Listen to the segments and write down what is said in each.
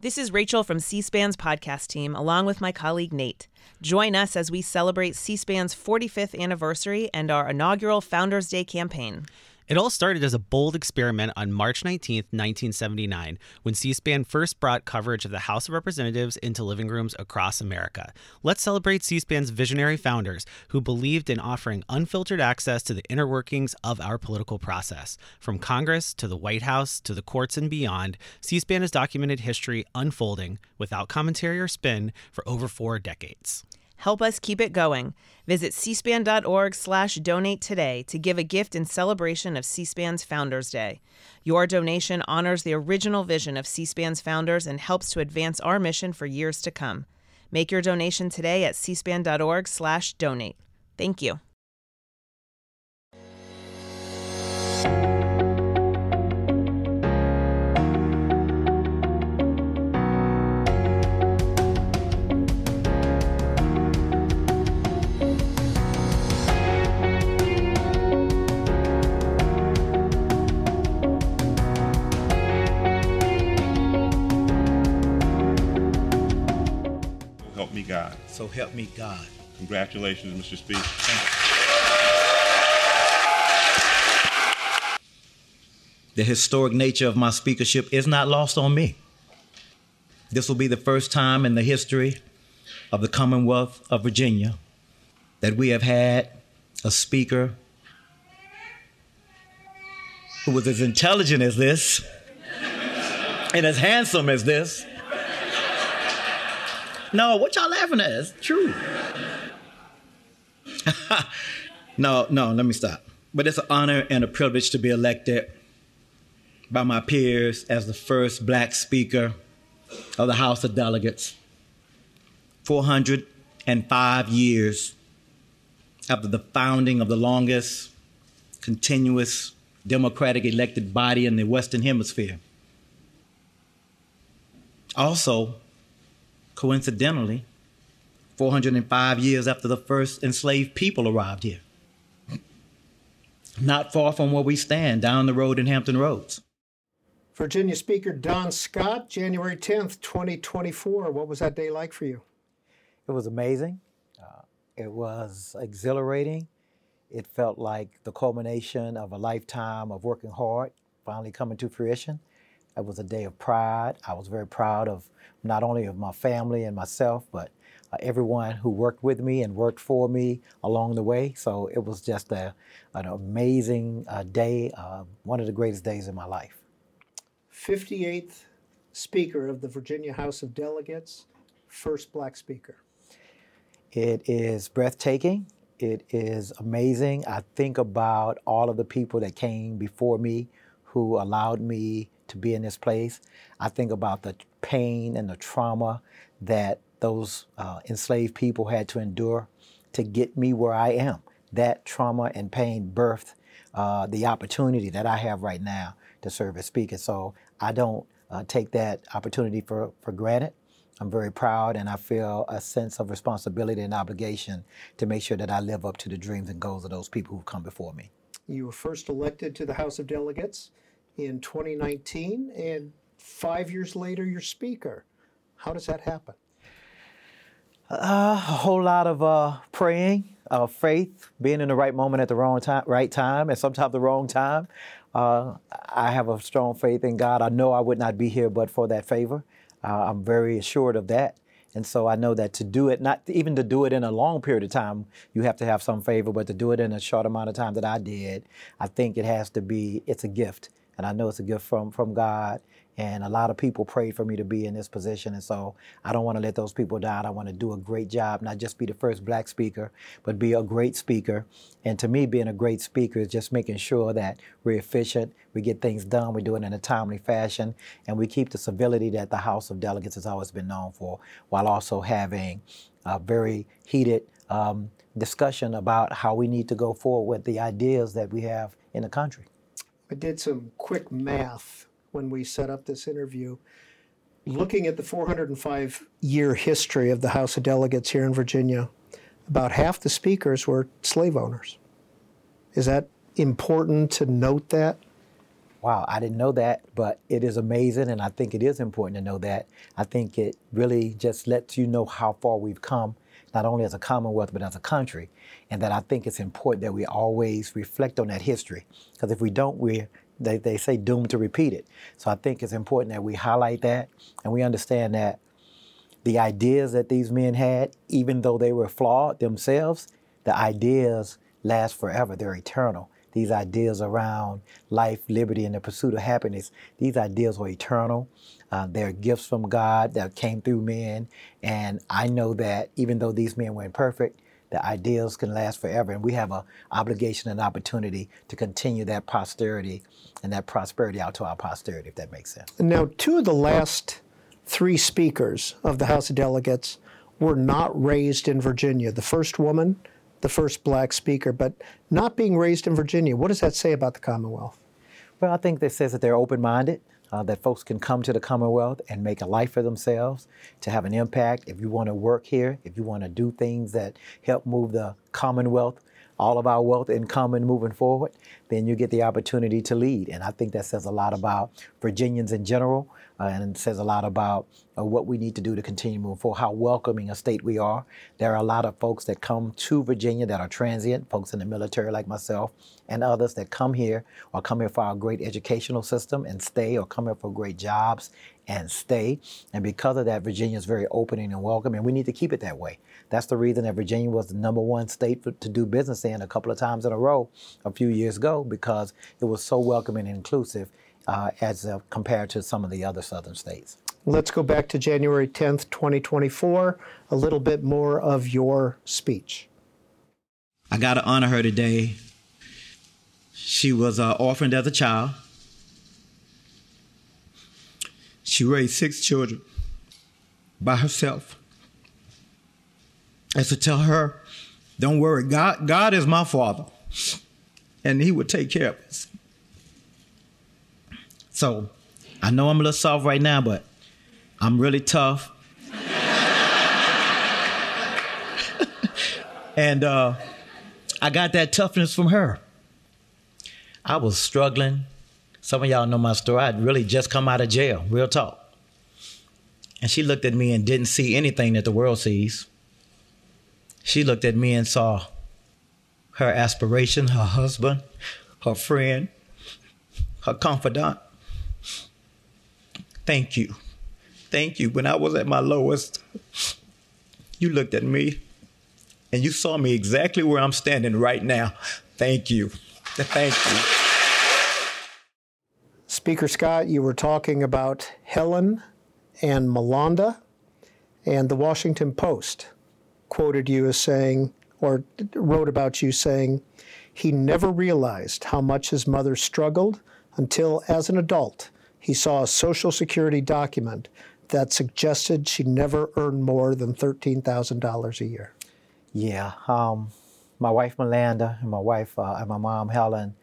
This is Rachel from C SPAN's podcast team, along with my colleague Nate. Join us as we celebrate C SPAN's 45th anniversary and our inaugural Founders Day campaign. It all started as a bold experiment on March 19, 1979, when C SPAN first brought coverage of the House of Representatives into living rooms across America. Let's celebrate C SPAN's visionary founders who believed in offering unfiltered access to the inner workings of our political process. From Congress to the White House to the courts and beyond, C SPAN has documented history unfolding without commentary or spin for over four decades. Help us keep it going. Visit cspan.org slash donate today to give a gift in celebration of C-SPAN's Founders Day. Your donation honors the original vision of C-SPAN's founders and helps to advance our mission for years to come. Make your donation today at cspan.org slash donate. Thank you. God. So help me God. Congratulations, Mr. Speaker. The historic nature of my speakership is not lost on me. This will be the first time in the history of the Commonwealth of Virginia that we have had a speaker who was as intelligent as this and as handsome as this. No, what y'all laughing at? It's true. no, no, let me stop. But it's an honor and a privilege to be elected by my peers as the first black speaker of the House of Delegates. 405 years after the founding of the longest continuous democratic elected body in the Western Hemisphere. Also, coincidentally, 405 years after the first enslaved people arrived here. Not far from where we stand, down the road in Hampton Roads. Virginia Speaker Don Scott, January 10th, 2024. What was that day like for you? It was amazing. Uh, it was exhilarating. It felt like the culmination of a lifetime of working hard finally coming to fruition. It was a day of pride. I was very proud of not only of my family and myself, but uh, everyone who worked with me and worked for me along the way. So it was just a, an amazing uh, day, uh, one of the greatest days in my life. 58th Speaker of the Virginia House of Delegates, first black speaker. It is breathtaking. It is amazing. I think about all of the people that came before me who allowed me to be in this place. I think about the pain and the trauma that those uh, enslaved people had to endure to get me where I am. That trauma and pain birthed uh, the opportunity that I have right now to serve as speaker. So I don't uh, take that opportunity for, for granted. I'm very proud and I feel a sense of responsibility and obligation to make sure that I live up to the dreams and goals of those people who've come before me. You were first elected to the House of Delegates in 2019, and five years later, you're Speaker. How does that happen? Uh, a whole lot of uh, praying, uh, faith, being in the right moment at the wrong time, right time, and sometimes the wrong time. Uh, I have a strong faith in God. I know I would not be here but for that favor. Uh, I'm very assured of that. And so I know that to do it, not even to do it in a long period of time, you have to have some favor, but to do it in a short amount of time that I did, I think it has to be, it's a gift. And I know it's a gift from, from God. And a lot of people prayed for me to be in this position. And so I don't want to let those people down. I want to do a great job, not just be the first black speaker, but be a great speaker. And to me, being a great speaker is just making sure that we're efficient, we get things done, we do it in a timely fashion, and we keep the civility that the House of Delegates has always been known for, while also having a very heated um, discussion about how we need to go forward with the ideas that we have in the country. I did some quick math when we set up this interview. Looking at the 405 year history of the House of Delegates here in Virginia, about half the speakers were slave owners. Is that important to note that? wow, I didn't know that, but it is amazing, and I think it is important to know that. I think it really just lets you know how far we've come, not only as a Commonwealth, but as a country. And that I think it's important that we always reflect on that history. Because if we don't, we're they, they say doomed to repeat it. So I think it's important that we highlight that and we understand that the ideas that these men had, even though they were flawed themselves, the ideas last forever. They're eternal these ideas around life, liberty, and the pursuit of happiness, these ideas are eternal. Uh, they're gifts from God that came through men. And I know that even though these men weren't perfect, the ideals can last forever. And we have an obligation and opportunity to continue that posterity and that prosperity out to our posterity, if that makes sense. Now, two of the last three speakers of the House of Delegates were not raised in Virginia. The first woman, the first black speaker, but not being raised in Virginia. What does that say about the Commonwealth? Well, I think that says that they're open minded, uh, that folks can come to the Commonwealth and make a life for themselves, to have an impact. If you want to work here, if you want to do things that help move the Commonwealth, all of our wealth in common moving forward, then you get the opportunity to lead. And I think that says a lot about Virginians in general, uh, and it says a lot about uh, what we need to do to continue moving forward, how welcoming a state we are. There are a lot of folks that come to Virginia that are transient, folks in the military like myself, and others that come here or come here for our great educational system and stay, or come here for great jobs and stay. And because of that, Virginia is very opening and welcoming, and we need to keep it that way. That's the reason that Virginia was the number one state for, to do business in a couple of times in a row a few years ago because it was so welcoming and inclusive uh, as uh, compared to some of the other southern states. Let's go back to January 10th, 2024, a little bit more of your speech. I got to honor her today. She was uh, orphaned as a child. She raised six children by herself. I to tell her, don't worry, God, God is my father, and he will take care of us. So I know I'm a little soft right now, but I'm really tough. and uh, I got that toughness from her. I was struggling. Some of y'all know my story. I'd really just come out of jail, real talk. And she looked at me and didn't see anything that the world sees. She looked at me and saw her aspiration, her husband, her friend, her confidant. Thank you. Thank you. When I was at my lowest, you looked at me and you saw me exactly where I'm standing right now. Thank you. Thank you. Speaker Scott, you were talking about Helen and Malonda, and the Washington Post quoted you as saying, or wrote about you saying, he never realized how much his mother struggled until, as an adult, he saw a Social Security document that suggested she never earned more than $13,000 a year. Yeah. Um, my wife, Melanda, and my wife, uh, and my mom, Helen,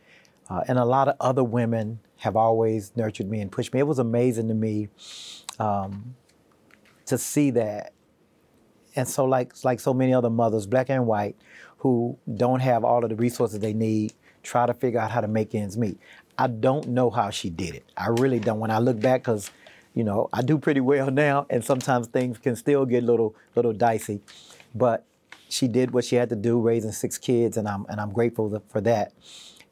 uh, and a lot of other women have always nurtured me and pushed me. It was amazing to me um, to see that. And so, like, like so many other mothers, black and white, who don't have all of the resources they need, try to figure out how to make ends meet. I don't know how she did it. I really don't. When I look back, because you know I do pretty well now, and sometimes things can still get a little little dicey, but she did what she had to do, raising six kids, and I'm and I'm grateful for that.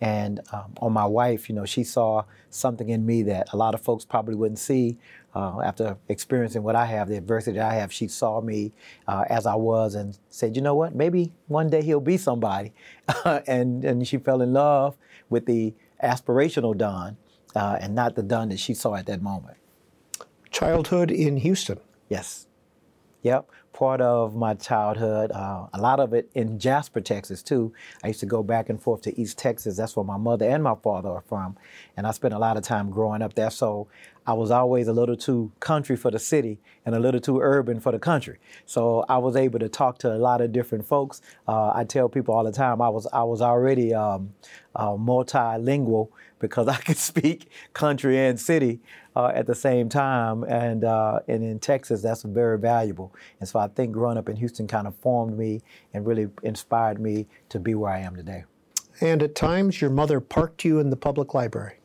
And um, on my wife, you know, she saw something in me that a lot of folks probably wouldn't see. Uh, after experiencing what I have, the adversity that I have, she saw me uh, as I was and said, you know what, maybe one day he'll be somebody. and, and she fell in love with the aspirational Don uh, and not the Don that she saw at that moment. Childhood in Houston. Yes. Yep. Part of my childhood, uh, a lot of it in Jasper, Texas, too. I used to go back and forth to East Texas. That's where my mother and my father are from. And I spent a lot of time growing up there. So I was always a little too country for the city and a little too urban for the country. So I was able to talk to a lot of different folks. Uh, I tell people all the time I was I was already um, uh, multilingual because I could speak country and city uh, at the same time. And uh, and in Texas, that's very valuable. And so I think growing up in Houston kind of formed me and really inspired me to be where I am today. And at times, your mother parked you in the public library.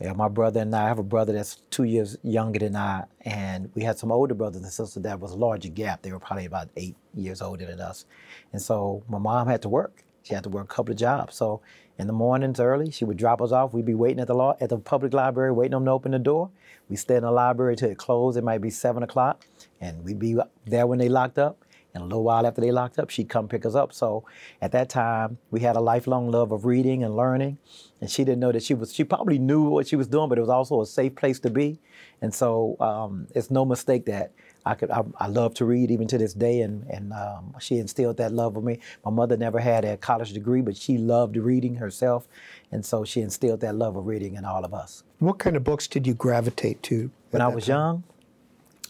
Yeah, my brother and I, I have a brother that's two years younger than I, and we had some older brothers and sisters that was a larger gap. They were probably about eight years older than us. And so my mom had to work. She had to work a couple of jobs. So in the mornings early, she would drop us off. We'd be waiting at the law at the public library, waiting them to open the door. We'd stay in the library till it closed. It might be seven o'clock, and we'd be there when they locked up. And a little while after they locked up, she'd come pick us up. So at that time, we had a lifelong love of reading and learning. And she didn't know that she was, she probably knew what she was doing, but it was also a safe place to be. And so um, it's no mistake that I could, I, I, love to read even to this day. And, and um, she instilled that love in me. My mother never had a college degree, but she loved reading herself. And so she instilled that love of reading in all of us. What kind of books did you gravitate to? When I was time? young,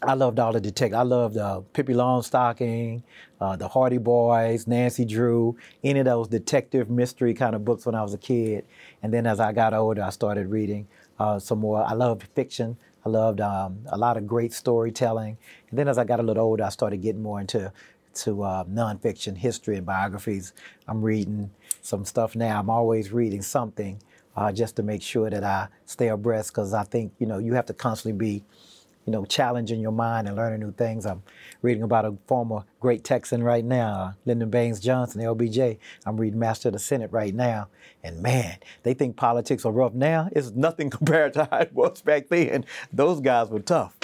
I loved all the detectives. I loved uh, Pippi Longstocking, uh, the Hardy Boys, Nancy Drew, any of those detective mystery kind of books when I was a kid. And then as I got older, I started reading uh, some more. I loved fiction. I loved um, a lot of great storytelling. And then as I got a little older, I started getting more into to uh, nonfiction, history, and biographies. I'm reading some stuff now. I'm always reading something uh, just to make sure that I stay abreast because I think you know you have to constantly be you know, challenging your mind and learning new things. I'm reading about a former great Texan right now, Lyndon Baines Johnson, LBJ. I'm reading Master of the Senate right now. And man, they think politics are rough now. It's nothing compared to how it was back then. Those guys were tough.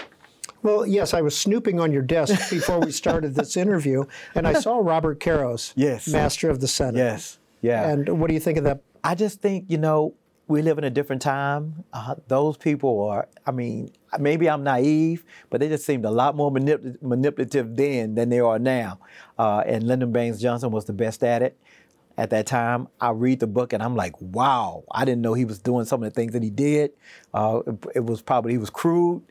Well, yes, I was snooping on your desk before we started this interview, and I saw Robert Caro's, yes, Master of the Senate. Yes, yeah. And what do you think of that? I just think you know we live in a different time. Uh, those people are, I mean, maybe I'm naive, but they just seemed a lot more manip- manipulative then than they are now. Uh, and Lyndon Baines Johnson was the best at it at that time. I read the book and I'm like, wow, I didn't know he was doing some of the things that he did. Uh, it, it was probably, he was crude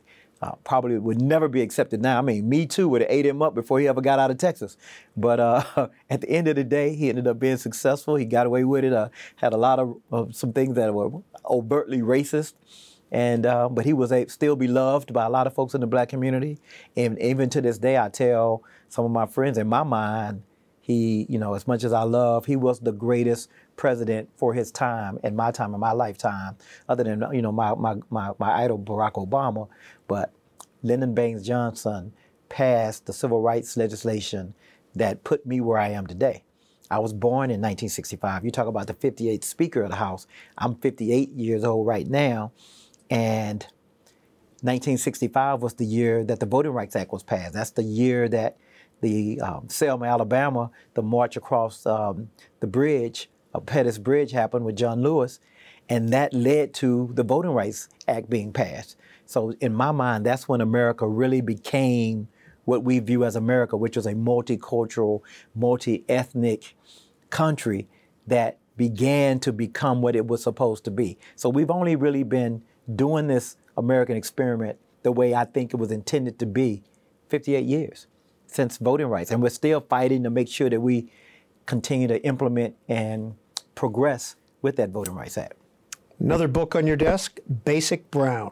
uh, probably would never be accepted now. I mean, Me Too would have ate him up before he ever got out of Texas. But uh, at the end of the day, he ended up being successful. He got away with it. Uh, had a lot of some things that were overtly racist, and uh, but he was a, still beloved by a lot of folks in the black community. And even to this day, I tell some of my friends, in my mind, he, you know, as much as I love, he was the greatest president for his time and my time and my lifetime, other than you know my my my, my idol Barack Obama. But Lyndon Baines Johnson passed the civil rights legislation that put me where I am today. I was born in 1965. You talk about the 58th Speaker of the House. I'm 58 years old right now, and 1965 was the year that the Voting Rights Act was passed. That's the year that the um, Selma, Alabama, the march across um, the bridge, uh, Pettus Bridge happened with John Lewis, and that led to the Voting Rights Act being passed. So in my mind, that's when America really became what we view as America, which was a multicultural, multi-ethnic country that began to become what it was supposed to be. So we've only really been doing this American experiment the way I think it was intended to be 58 years since voting rights. And we're still fighting to make sure that we continue to implement and progress with that Voting Rights Act. Another book on your desk, Basic Brown.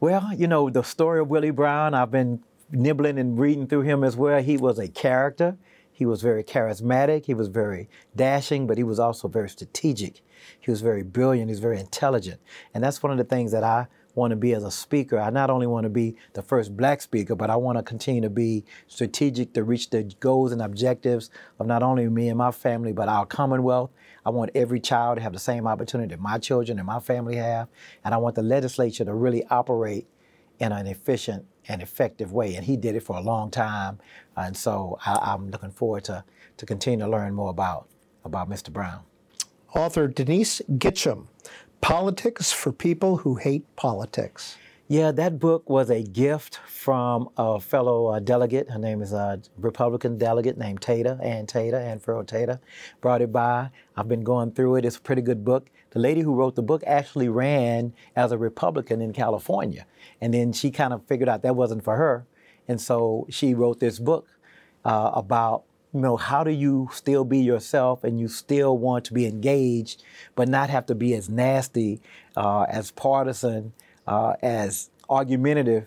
Well, you know, the story of Willie Brown, I've been nibbling and reading through him as well. He was a character. He was very charismatic. He was very dashing, but he was also very strategic. He was very brilliant. He was very intelligent. And that's one of the things that I want to be as a speaker. I not only want to be the first black speaker, but I want to continue to be strategic to reach the goals and objectives of not only me and my family, but our Commonwealth. I want every child to have the same opportunity that my children and my family have. And I want the legislature to really operate in an efficient and effective way. And he did it for a long time. And so I, am looking forward to, to continue to learn more about, about Mr. Brown. Author Denise Gitsham, Politics for People Who Hate Politics. Yeah, that book was a gift from a fellow uh, delegate. Her name is a Republican delegate named Tata, Anne Tata, Anne Ferrell Tata. Brought it by. I've been going through it. It's a pretty good book. The lady who wrote the book actually ran as a Republican in California. And then she kind of figured out that wasn't for her. And so she wrote this book uh, about you know, how do you still be yourself and you still want to be engaged, but not have to be as nasty, uh, as partisan, uh, as argumentative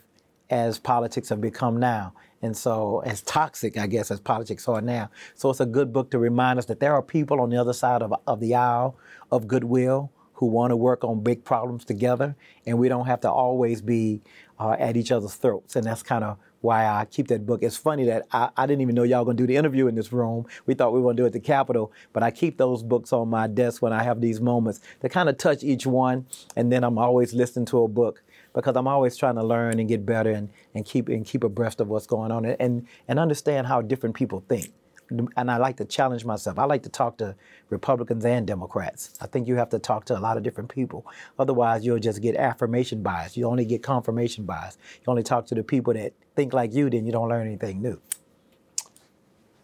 as politics have become now. And so, as toxic, I guess, as politics are now. So, it's a good book to remind us that there are people on the other side of, of the aisle of goodwill who want to work on big problems together, and we don't have to always be uh, at each other's throats. And that's kind of why I keep that book. It's funny that I, I didn't even know y'all gonna do the interview in this room. We thought we were gonna do it at the Capitol, but I keep those books on my desk when I have these moments to kind of touch each one, and then I'm always listening to a book because I'm always trying to learn and get better and, and keep and keep abreast of what's going on and and understand how different people think and I like to challenge myself. I like to talk to Republicans and Democrats. I think you have to talk to a lot of different people. Otherwise, you'll just get affirmation bias. You only get confirmation bias. You only talk to the people that think like you, then you don't learn anything new.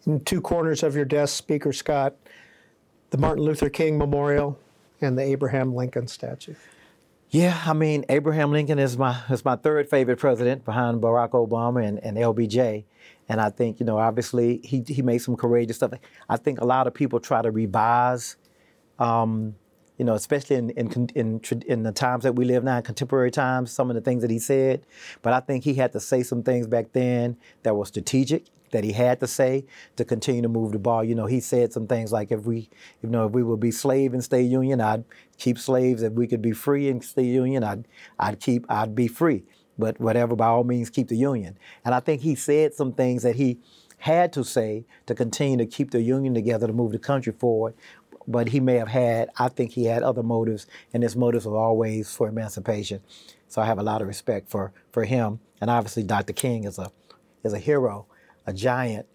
In two corners of your desk, Speaker Scott, the Martin Luther King Memorial and the Abraham Lincoln statue. Yeah, I mean, Abraham Lincoln is my is my third favorite president behind Barack Obama and, and LBJ. And I think, you know, obviously he, he made some courageous stuff. I think a lot of people try to revise, um, you know, especially in, in, in, in, the times that we live now, in contemporary times, some of the things that he said. But I think he had to say some things back then that were strategic, that he had to say to continue to move the ball. You know, he said some things like, if we, you know, if we would be slave and stay union, I'd keep slaves. If we could be free and stay union, I'd, I'd keep, I'd be free but whatever, by all means, keep the union. And I think he said some things that he had to say to continue to keep the union together to move the country forward. But he may have had, I think he had other motives, and his motives were always for emancipation. So I have a lot of respect for, for him. And obviously, Dr. King is a, is a hero, a giant.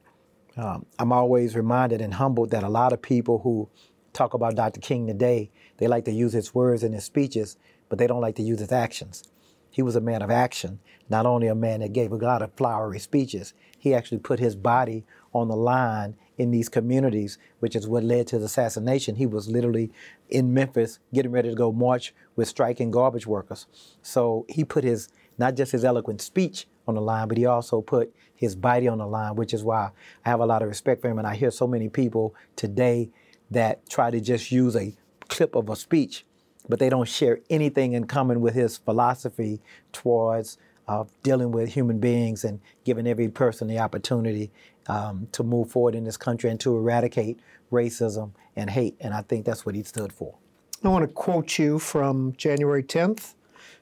Um, I'm always reminded and humbled that a lot of people who talk about Dr. King today, they like to use his words and his speeches, but they don't like to use his actions. He was a man of action, not only a man that gave a lot of flowery speeches. He actually put his body on the line in these communities, which is what led to his assassination. He was literally in Memphis getting ready to go march with striking garbage workers. So he put his, not just his eloquent speech on the line, but he also put his body on the line, which is why I have a lot of respect for him. And I hear so many people today that try to just use a clip of a speech but they don't share anything in common with his philosophy towards uh, dealing with human beings and giving every person the opportunity um, to move forward in this country and to eradicate racism and hate. And I think that's what he stood for. I want to quote you from January 10th,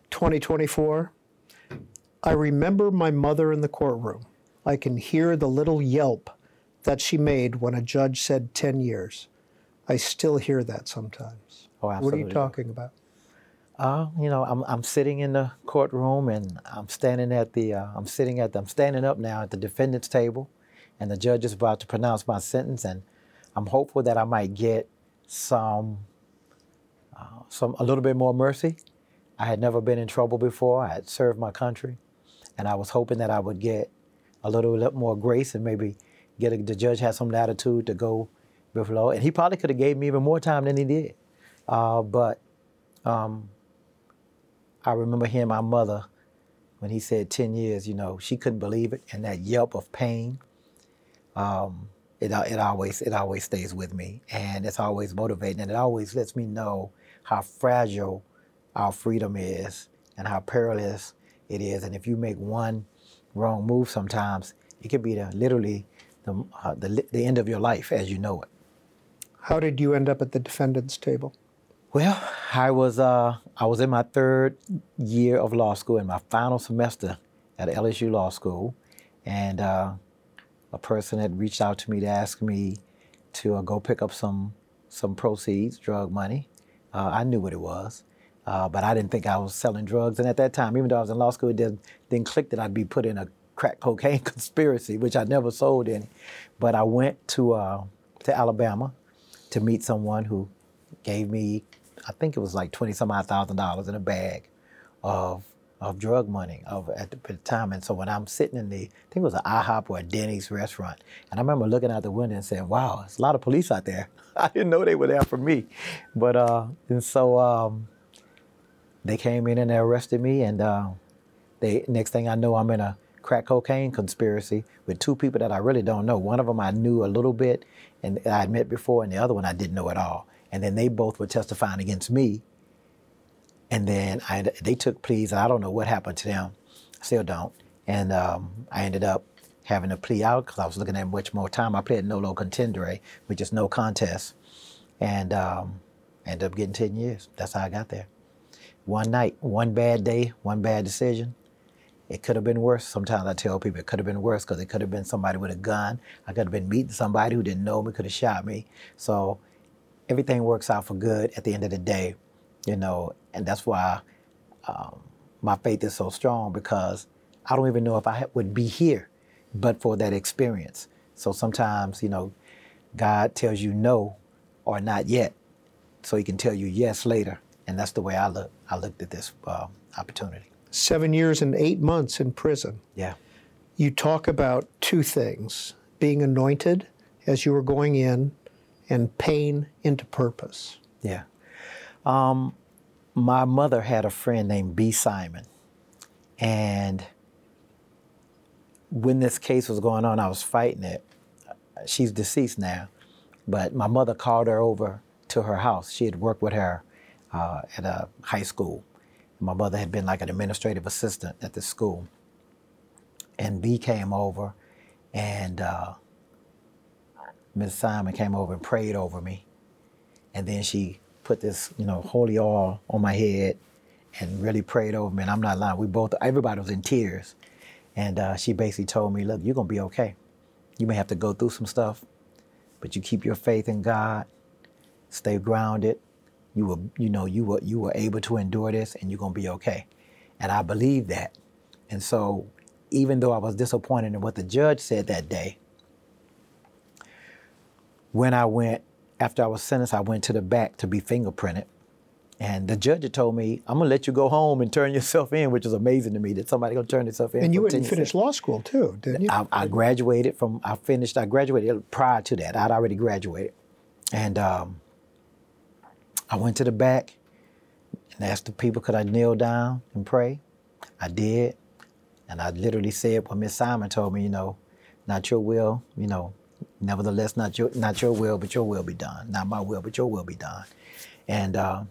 2024. I remember my mother in the courtroom. I can hear the little yelp that she made when a judge said 10 years. I still hear that sometimes. Oh, absolutely. What are you talking about? Uh, you know, I'm I'm sitting in the courtroom and I'm standing at the uh, I'm sitting at the, I'm standing up now at the defendant's table, and the judge is about to pronounce my sentence, and I'm hopeful that I might get some uh, some a little bit more mercy. I had never been in trouble before. I had served my country, and I was hoping that I would get a little bit more grace and maybe get a, the judge had some latitude to go before, and he probably could have gave me even more time than he did. Uh, but um, I remember hearing my mother when he said 10 years, you know, she couldn't believe it. And that yelp of pain, um, it, it, always, it always stays with me. And it's always motivating. And it always lets me know how fragile our freedom is and how perilous it is. And if you make one wrong move sometimes, it could be the, literally the, uh, the, the end of your life as you know it. How did you end up at the defendant's table? Well, I was uh, I was in my third year of law school in my final semester at LSU Law School, and uh, a person had reached out to me to ask me to uh, go pick up some some proceeds, drug money. Uh, I knew what it was, uh, but I didn't think I was selling drugs. And at that time, even though I was in law school, it didn't, didn't click that I'd be put in a crack cocaine conspiracy, which I never sold any. But I went to uh, to Alabama to meet someone who gave me I think it was like twenty some odd thousand dollars in a bag of of drug money of at the time. And so when I'm sitting in the, I think it was an IHOP or a Denny's restaurant, and I remember looking out the window and saying, "Wow, there's a lot of police out there." I didn't know they were there for me, but uh, and so um, they came in and they arrested me, and uh, they next thing I know, I'm in a crack cocaine conspiracy with two people that I really don't know. One of them I knew a little bit, and I had met before, and the other one I didn't know at all and then they both were testifying against me. And then I, they took pleas. I don't know what happened to them. I still don't. And um, I ended up having to plea out because I was looking at much more time. I played nolo contendere, which is no contest. And um, Ended up getting 10 years. That's how I got there. One night, one bad day, one bad decision. It could have been worse. Sometimes I tell people it could have been worse because it could have been somebody with a gun. I could have been meeting somebody who didn't know me, could have shot me. So everything works out for good at the end of the day, you know, and that's why um, my faith is so strong because I don't even know if I would be here but for that experience. So sometimes, you know, God tells you no or not yet, so He can tell you yes later, and that's the way I look. I looked at this uh, opportunity. Seven years and eight months in prison. Yeah. You talk about two things being anointed as you were going in, and pain into purpose. Yeah. Um, my mother had a friend named B. Simon, and when this case was going on, I was fighting it. She's deceased now, but my mother called her over to her house. She had worked with her uh, at a high school. My mother had been like an administrative assistant at the school. And B came over, and uh, Miss Simon came over and prayed over me. And then she put this, you know, holy oil on my head and really prayed over me. And I'm not lying. We both, everybody was in tears. And uh, she basically told me, look, you're going to be okay. You may have to go through some stuff, but you keep your faith in God, stay grounded. You were, you know, you were, you were able to endure this and you're going to be okay. And I believe that. And so even though I was disappointed in what the judge said that day, when I went, after I was sentenced, I went to the back to be fingerprinted. And the judge had told me, I'm gonna let you go home and turn yourself in, which is amazing to me that somebody gonna turn themselves in. And you for went 10 and years. finished law school too, didn't you? I, I graduated from, I finished, I graduated prior to that. I'd already graduated. And um, I went to the back and asked the people, could I kneel down and pray? I did. And I literally said what Miss Simon told me, you know, not your will, you know, nevertheless, not your, not your will, but your will be done. Not my will, but your will be done. And uh,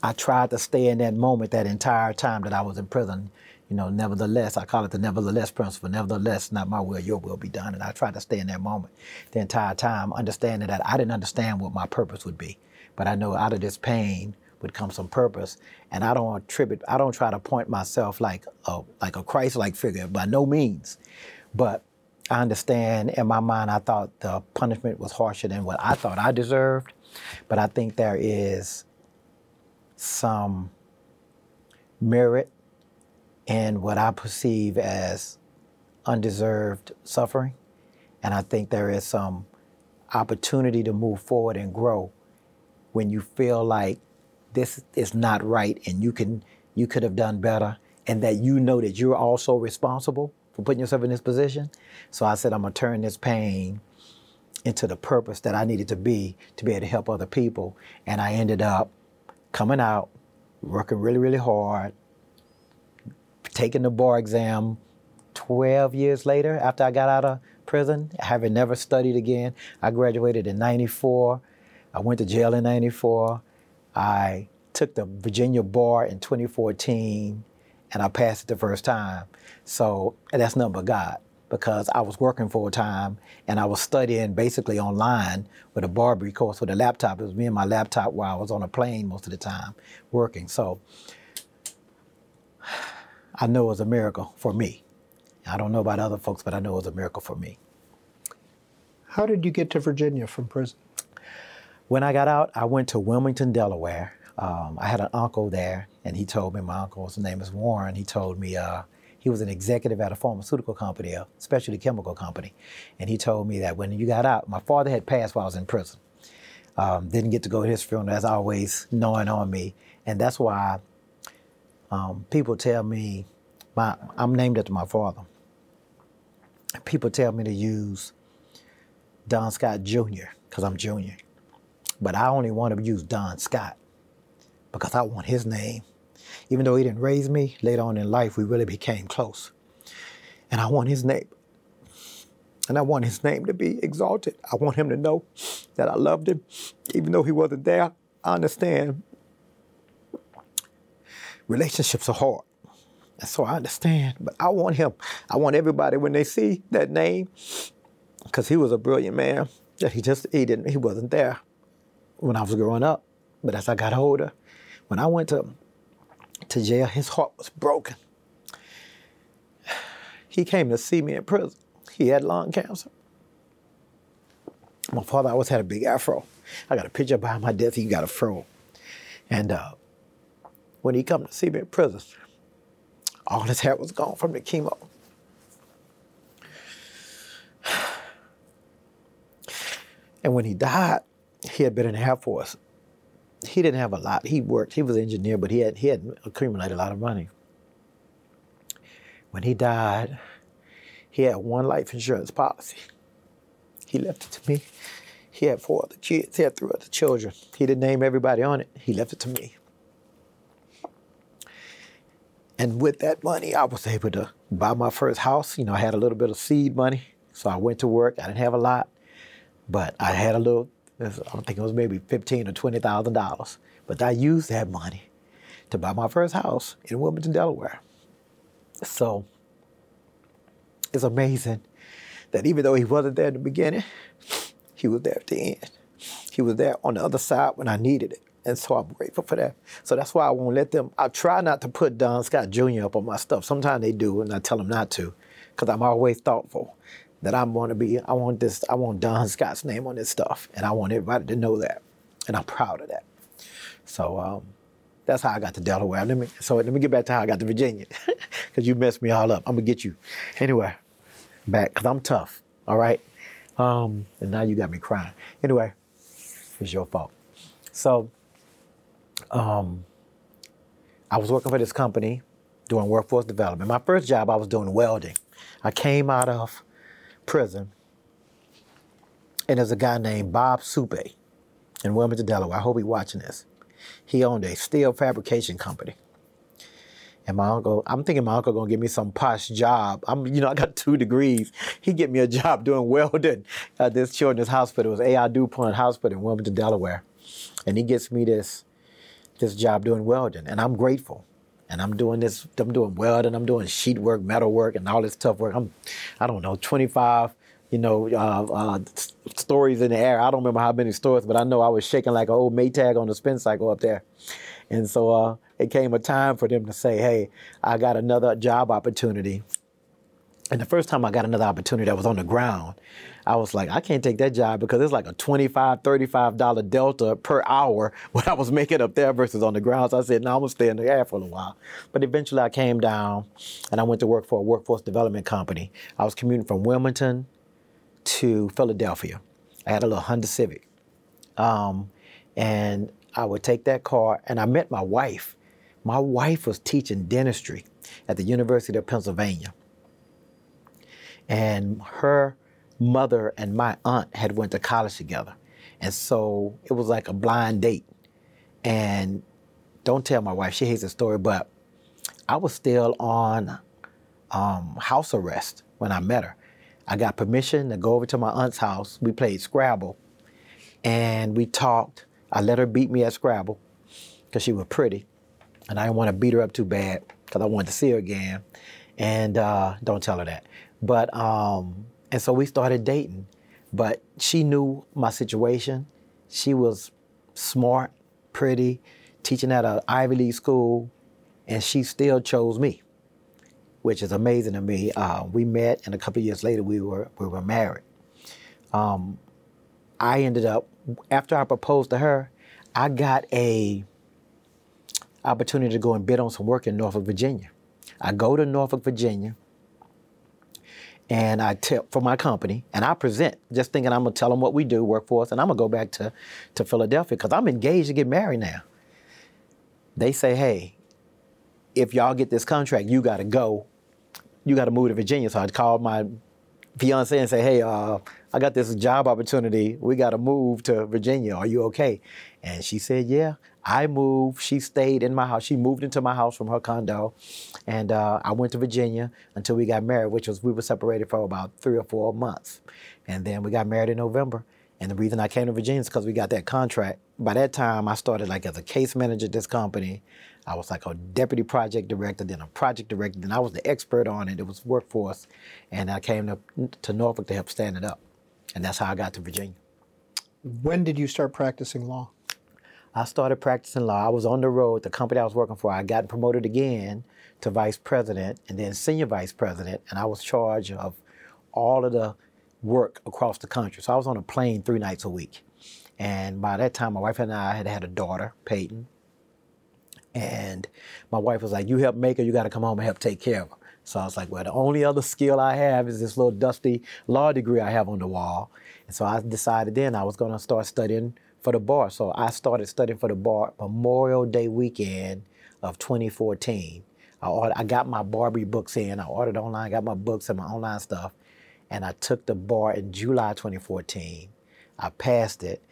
I tried to stay in that moment that entire time that I was in prison. You know, nevertheless, I call it the nevertheless principle. Nevertheless, not my will, your will be done. And I tried to stay in that moment the entire time, understanding that I didn't understand what my purpose would be. But I know out of this pain would come some purpose. And I don't attribute, I don't try to point myself like a, like a Christ-like figure, by no means. But I understand in my mind, I thought the punishment was harsher than what I thought I deserved. But I think there is some merit in what I perceive as undeserved suffering. And I think there is some opportunity to move forward and grow when you feel like this is not right and you can you could have done better and that you know that you're also responsible for putting yourself in this position. So I said I'm gonna turn this pain into the purpose that I needed to be to be able to help other people. And I ended up coming out, working really, really hard, taking the bar exam 12 years later after I got out of prison, having never studied again. I graduated in 94. I went to jail in 94. I took the Virginia bar in 2014 and I passed it the first time. So that's nothing but God because I was working full time and I was studying basically online with a BARBRI course with a laptop. It was me and my laptop while I was on a plane most of the time working. So I know it was a miracle for me. I don't know about other folks, but I know it was a miracle for me. How did you get to Virginia from prison? When I got out, I went to Wilmington, Delaware. Um, I had an uncle there, and he told me, my uncle's name is Warren, he told me uh, he was an executive at a pharmaceutical company, a specialty chemical company. And he told me that when you got out, my father had passed while I was in prison. Um, didn't get to go to his funeral, as always, gnawing on me. And that's why um, people tell me, my, I'm named after my father. People tell me to use Don Scott Jr. because I'm Junior. But I only want to use Don Scott because I want his name. Even though he didn't raise me, later on in life, we really became close. And I want his name. And I want his name to be exalted. I want him to know that I loved him. Even though he wasn't there, I understand relationships are hard. And so I understand. But I want him. I want everybody when they see that name, because he was a brilliant man. That he just he didn't he wasn't there when I was growing up. But as I got older, when I went to to jail, his heart was broken. He came to see me in prison. He had lung cancer. My father always had a big afro. I got a picture behind my desk. He got a fro. And uh, when he come to see me in prison, all his hair was gone from the chemo. And when he died, he had been in the Air Force. He didn't have a lot. He worked. He was an engineer, but he had he had accumulated a lot of money. When he died, he had one life insurance policy. He left it to me. He had four other kids. He had three other children. He didn't name everybody on it. He left it to me. And with that money, I was able to buy my first house. You know, I had a little bit of seed money, so I went to work. I didn't have a lot, but I had a little. I think it was maybe fifteen or twenty thousand dollars, but I used that money to buy my first house in Wilmington, Delaware. So it's amazing that even though he wasn't there in the beginning, he was there at the end. He was there on the other side when I needed it. And so I'm grateful for that. So that's why I won't let them. I try not to put Don Scott Jr. up on my stuff. Sometimes they do, and I tell them not to, because I'm always thoughtful that I'm going to be. I want this. I want Don Scott's name on this stuff, and I want everybody to know that, and I'm proud of that. So um, that's how I got to Delaware. Let me. So let me get back to how I got to Virginia, because you messed me all up. I'm gonna get you. Anyway, back because I'm tough. All right. Um, and now you got me crying. Anyway, it's your fault. So um, I was working for this company doing workforce development. My first job, I was doing welding. I came out of prison, and there's a guy named Bob Supe in Wilmington, Delaware. I hope he's watching this. He owned a steel fabrication company. And my uncle, I'm thinking my uncle gonna give me some posh job. I'm, you know, I got two degrees. He get me a job doing welding at this children's hospital. It was A.I. DuPont Hospital in Wilmington, Delaware. And he gets me this this job doing welding, and I'm grateful. And I'm doing this. I'm doing welding. I'm doing sheet work, metal work, and all this tough work. I'm, I don't know, 25, you know, uh, uh, stories in the air. I don't remember how many stories, but I know I was shaking like an old Maytag on the spin cycle up there. And so uh, it came a time for them to say, "Hey, I got another job opportunity." And the first time I got another opportunity that was on the ground, I was like, I can't take that job because it's like a $25, $35 delta per hour what I was making up there versus on the ground. So I said, no, I'm going to stay in the air for a while. But eventually I came down and I went to work for a workforce development company. I was commuting from Wilmington to Philadelphia. I had a little Honda Civic. Um, and I would take that car and I met my wife. My wife was teaching dentistry at the University of Pennsylvania. And her mother and my aunt had went to college together. And so it was like a blind date. And don't tell my wife, she hates the story, but I was still on um, house arrest when I met her. I got permission to go over to my aunt's house. We played Scrabble and we talked. I let her beat me at Scrabble because she was pretty. And I didn't want to beat her up too bad because I wanted to see her again. And uh, don't tell her that. But um, and so we started dating. But she knew my situation. She was smart, pretty, teaching at an Ivy League school, and she still chose me, which is amazing to me. Uh, we met, and a couple years later, we were we were married. Um, I ended up after I proposed to her, I got a opportunity to go and bid on some work in Norfolk, Virginia. I go to Norfolk, Virginia and I tell for my company, and I present, just thinking I'm gonna tell them what we do, work for us, and I'm gonna go back to, to Philadelphia because I'm engaged to get married now. They say, hey, if y'all get this contract, you gotta go, you gotta move to Virginia. So I called my fiance and say, hey, uh, I got this job opportunity. We gotta move to Virginia. Are you okay? And she said, yeah. I moved. She stayed in my house. She moved into my house from her condo, and uh, I went to Virginia until we got married, which was we were separated for about three or four months, and then we got married in November. And the reason I came to Virginia is because we got that contract. By that time, I started like as a case manager at this company. I was like a deputy project director, then a project director, then I was the expert on it. It was workforce, and I came to, to Norfolk to help stand it up, and that's how I got to Virginia. When did you start practicing law? I started practicing law. I was on the road. The company I was working for, I got promoted again to vice president and then senior vice president, and I was charged of all of the work across the country. So I was on a plane three nights a week. And by that time, my wife and I had had a daughter, Peyton. And my wife was like, You help make her, you got to come home and help take care of her. So I was like, Well, the only other skill I have is this little dusty law degree I have on the wall. And so I decided then I was going to start studying for the bar. So I started studying for the bar Memorial Day weekend of 2014. I, ordered, I got my BARBRI books in. I ordered online, got my books and my online stuff. And I took the bar in July 2014. I passed it.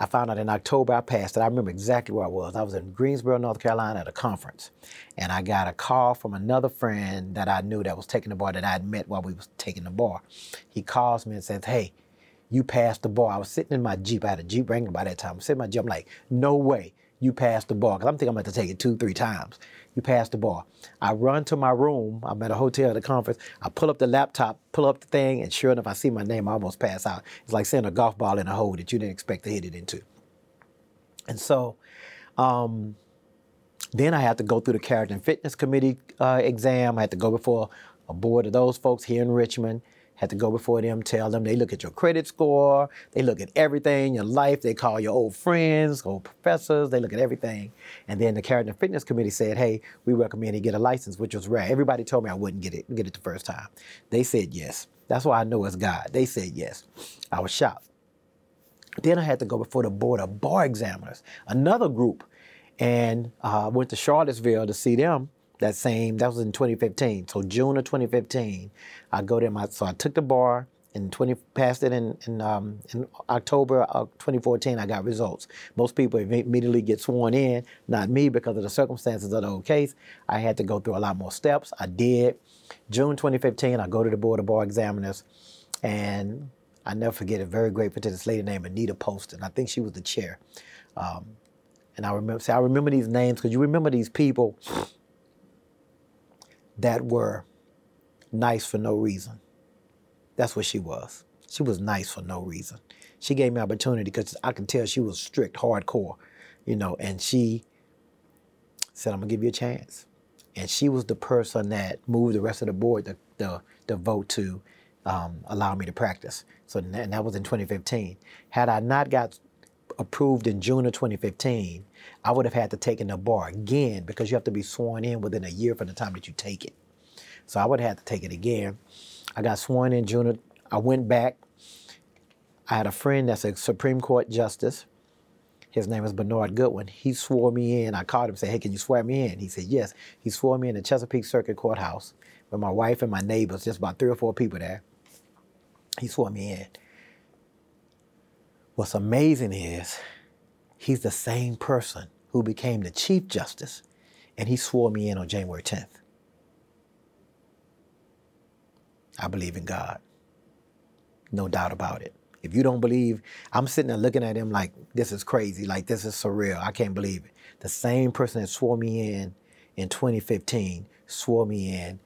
I found out in October I passed it. I remember exactly where I was. I was in Greensboro, North Carolina at a conference. And I got a call from another friend that I knew that was taking the bar that I had met while we was taking the bar. He calls me and says, hey, you passed the bar. I was sitting in my Jeep. I had a Jeep Wrangler by that time. I'm sitting in my Jeep. I'm like, no way you passed the bar. Because I'm thinking I'm about to take it two, three times. You pass the bar. I run to my room. I'm at a hotel at a conference. I pull up the laptop, pull up the thing, and sure enough, I see my name. I almost pass out. It's like seeing a golf ball in a hole that you didn't expect to hit it into. And so, um, then I had to go through the character and fitness committee uh, exam. I had to go before a board of those folks here in Richmond had to go before them, tell them they look at your credit score, they look at everything, your life, they call your old friends, old professors, they look at everything. And then the character and fitness committee said, hey, we recommend you get a license, which was rare. Everybody told me I wouldn't get it, get it the first time. They said yes. That's why I know it's God. They said yes. I was shocked. Then I had to go before the board of bar examiners, another group, and uh, went to Charlottesville to see them that same that was in 2015 so june of 2015 i go there my so i took the bar and 20 passed it in in, um, in october of 2014 i got results. Most people immediately get sworn in not me because of the circumstances of the whole case. I had to go through a lot more steps. I did. June 2015 i go to the board of bar examiners and i never forget it. Very grateful to this lady named anita poston. I think she was the chair. Um, and i remember see i remember these names because you remember these people that were nice for no reason. That's what she was. She was nice for no reason. She gave me opportunity because I could tell she was strict, hardcore, you know, and she said, I'm gonna give you a chance. And she was the person that moved the rest of the board to, to vote to um, allow me to practice. So and that was in 2015. Had I not got approved in June of 2015, I would have had to take in the bar again because you have to be sworn in within a year from the time that you take it. So I would have had to take it again. I got sworn in June. I went back. I had a friend that's a Supreme Court justice. His name is Bernard Goodwyn. He swore me in. I called him and said, Hey, can you swear me in? He said, Yes. He swore me in the Chesapeake Circuit Courthouse with my wife and my neighbors, just about three or four people there. He swore me in. What's amazing is he's the same person who became the Chief Justice, and he swore me in on January 10th. I believe in God. No doubt about it. If you don't believe, I'm sitting there looking at him like, this is crazy, like this is surreal. I can't believe it. The same person that swore me in in 2015 swore me in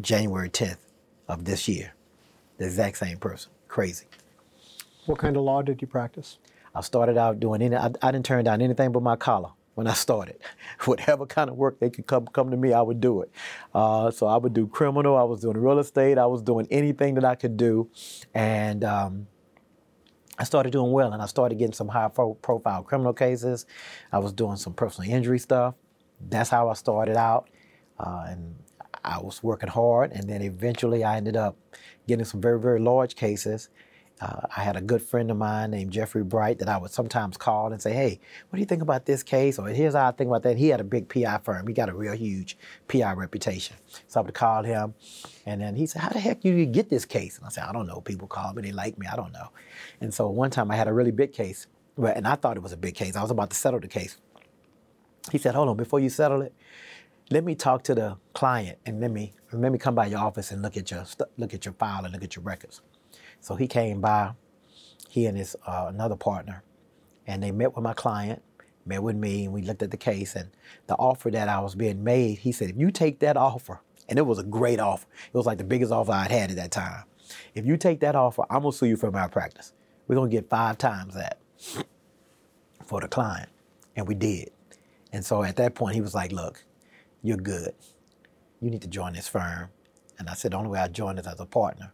January 10th of this year. The exact same person. Crazy. What kind of law did you practice? I started out doing any. I, I didn't turn down anything but my collar when I started. Whatever kind of work they could come come to me, I would do it. Uh, so I would do criminal. I was doing real estate. I was doing anything that I could do, and um, I started doing well. And I started getting some high profile criminal cases. I was doing some personal injury stuff. That's how I started out, uh, and I was working hard. And then eventually, I ended up getting some very very large cases. Uh, I had a good friend of mine named Jeffrey Breit that I would sometimes call and say, "Hey, what do you think about this case?" Or here's how I think about that. He had a big PI firm. He got a real huge PI reputation. So I would call him, and then he said, "How the heck do you get this case?" And I said, "I don't know. People call me. They like me. I don't know." And so one time I had a really big case, and I thought it was a big case. I was about to settle the case. He said, "Hold on, before you settle it." Let me talk to the client and let me let me come by your office and look at your look at your file and look at your records. So he came by, he and his uh, another partner, and they met with my client, met with me, and we looked at the case. And the offer that I was being made, he said, if you take that offer, and it was a great offer, it was like the biggest offer I'd had at that time. If you take that offer, I'm gonna sue you for malpractice. We're gonna get five times that. for the client, and we did. And so at that point, he was like, "Look, you're good. You need to join this firm." And I said, "The only way I join is as a partner."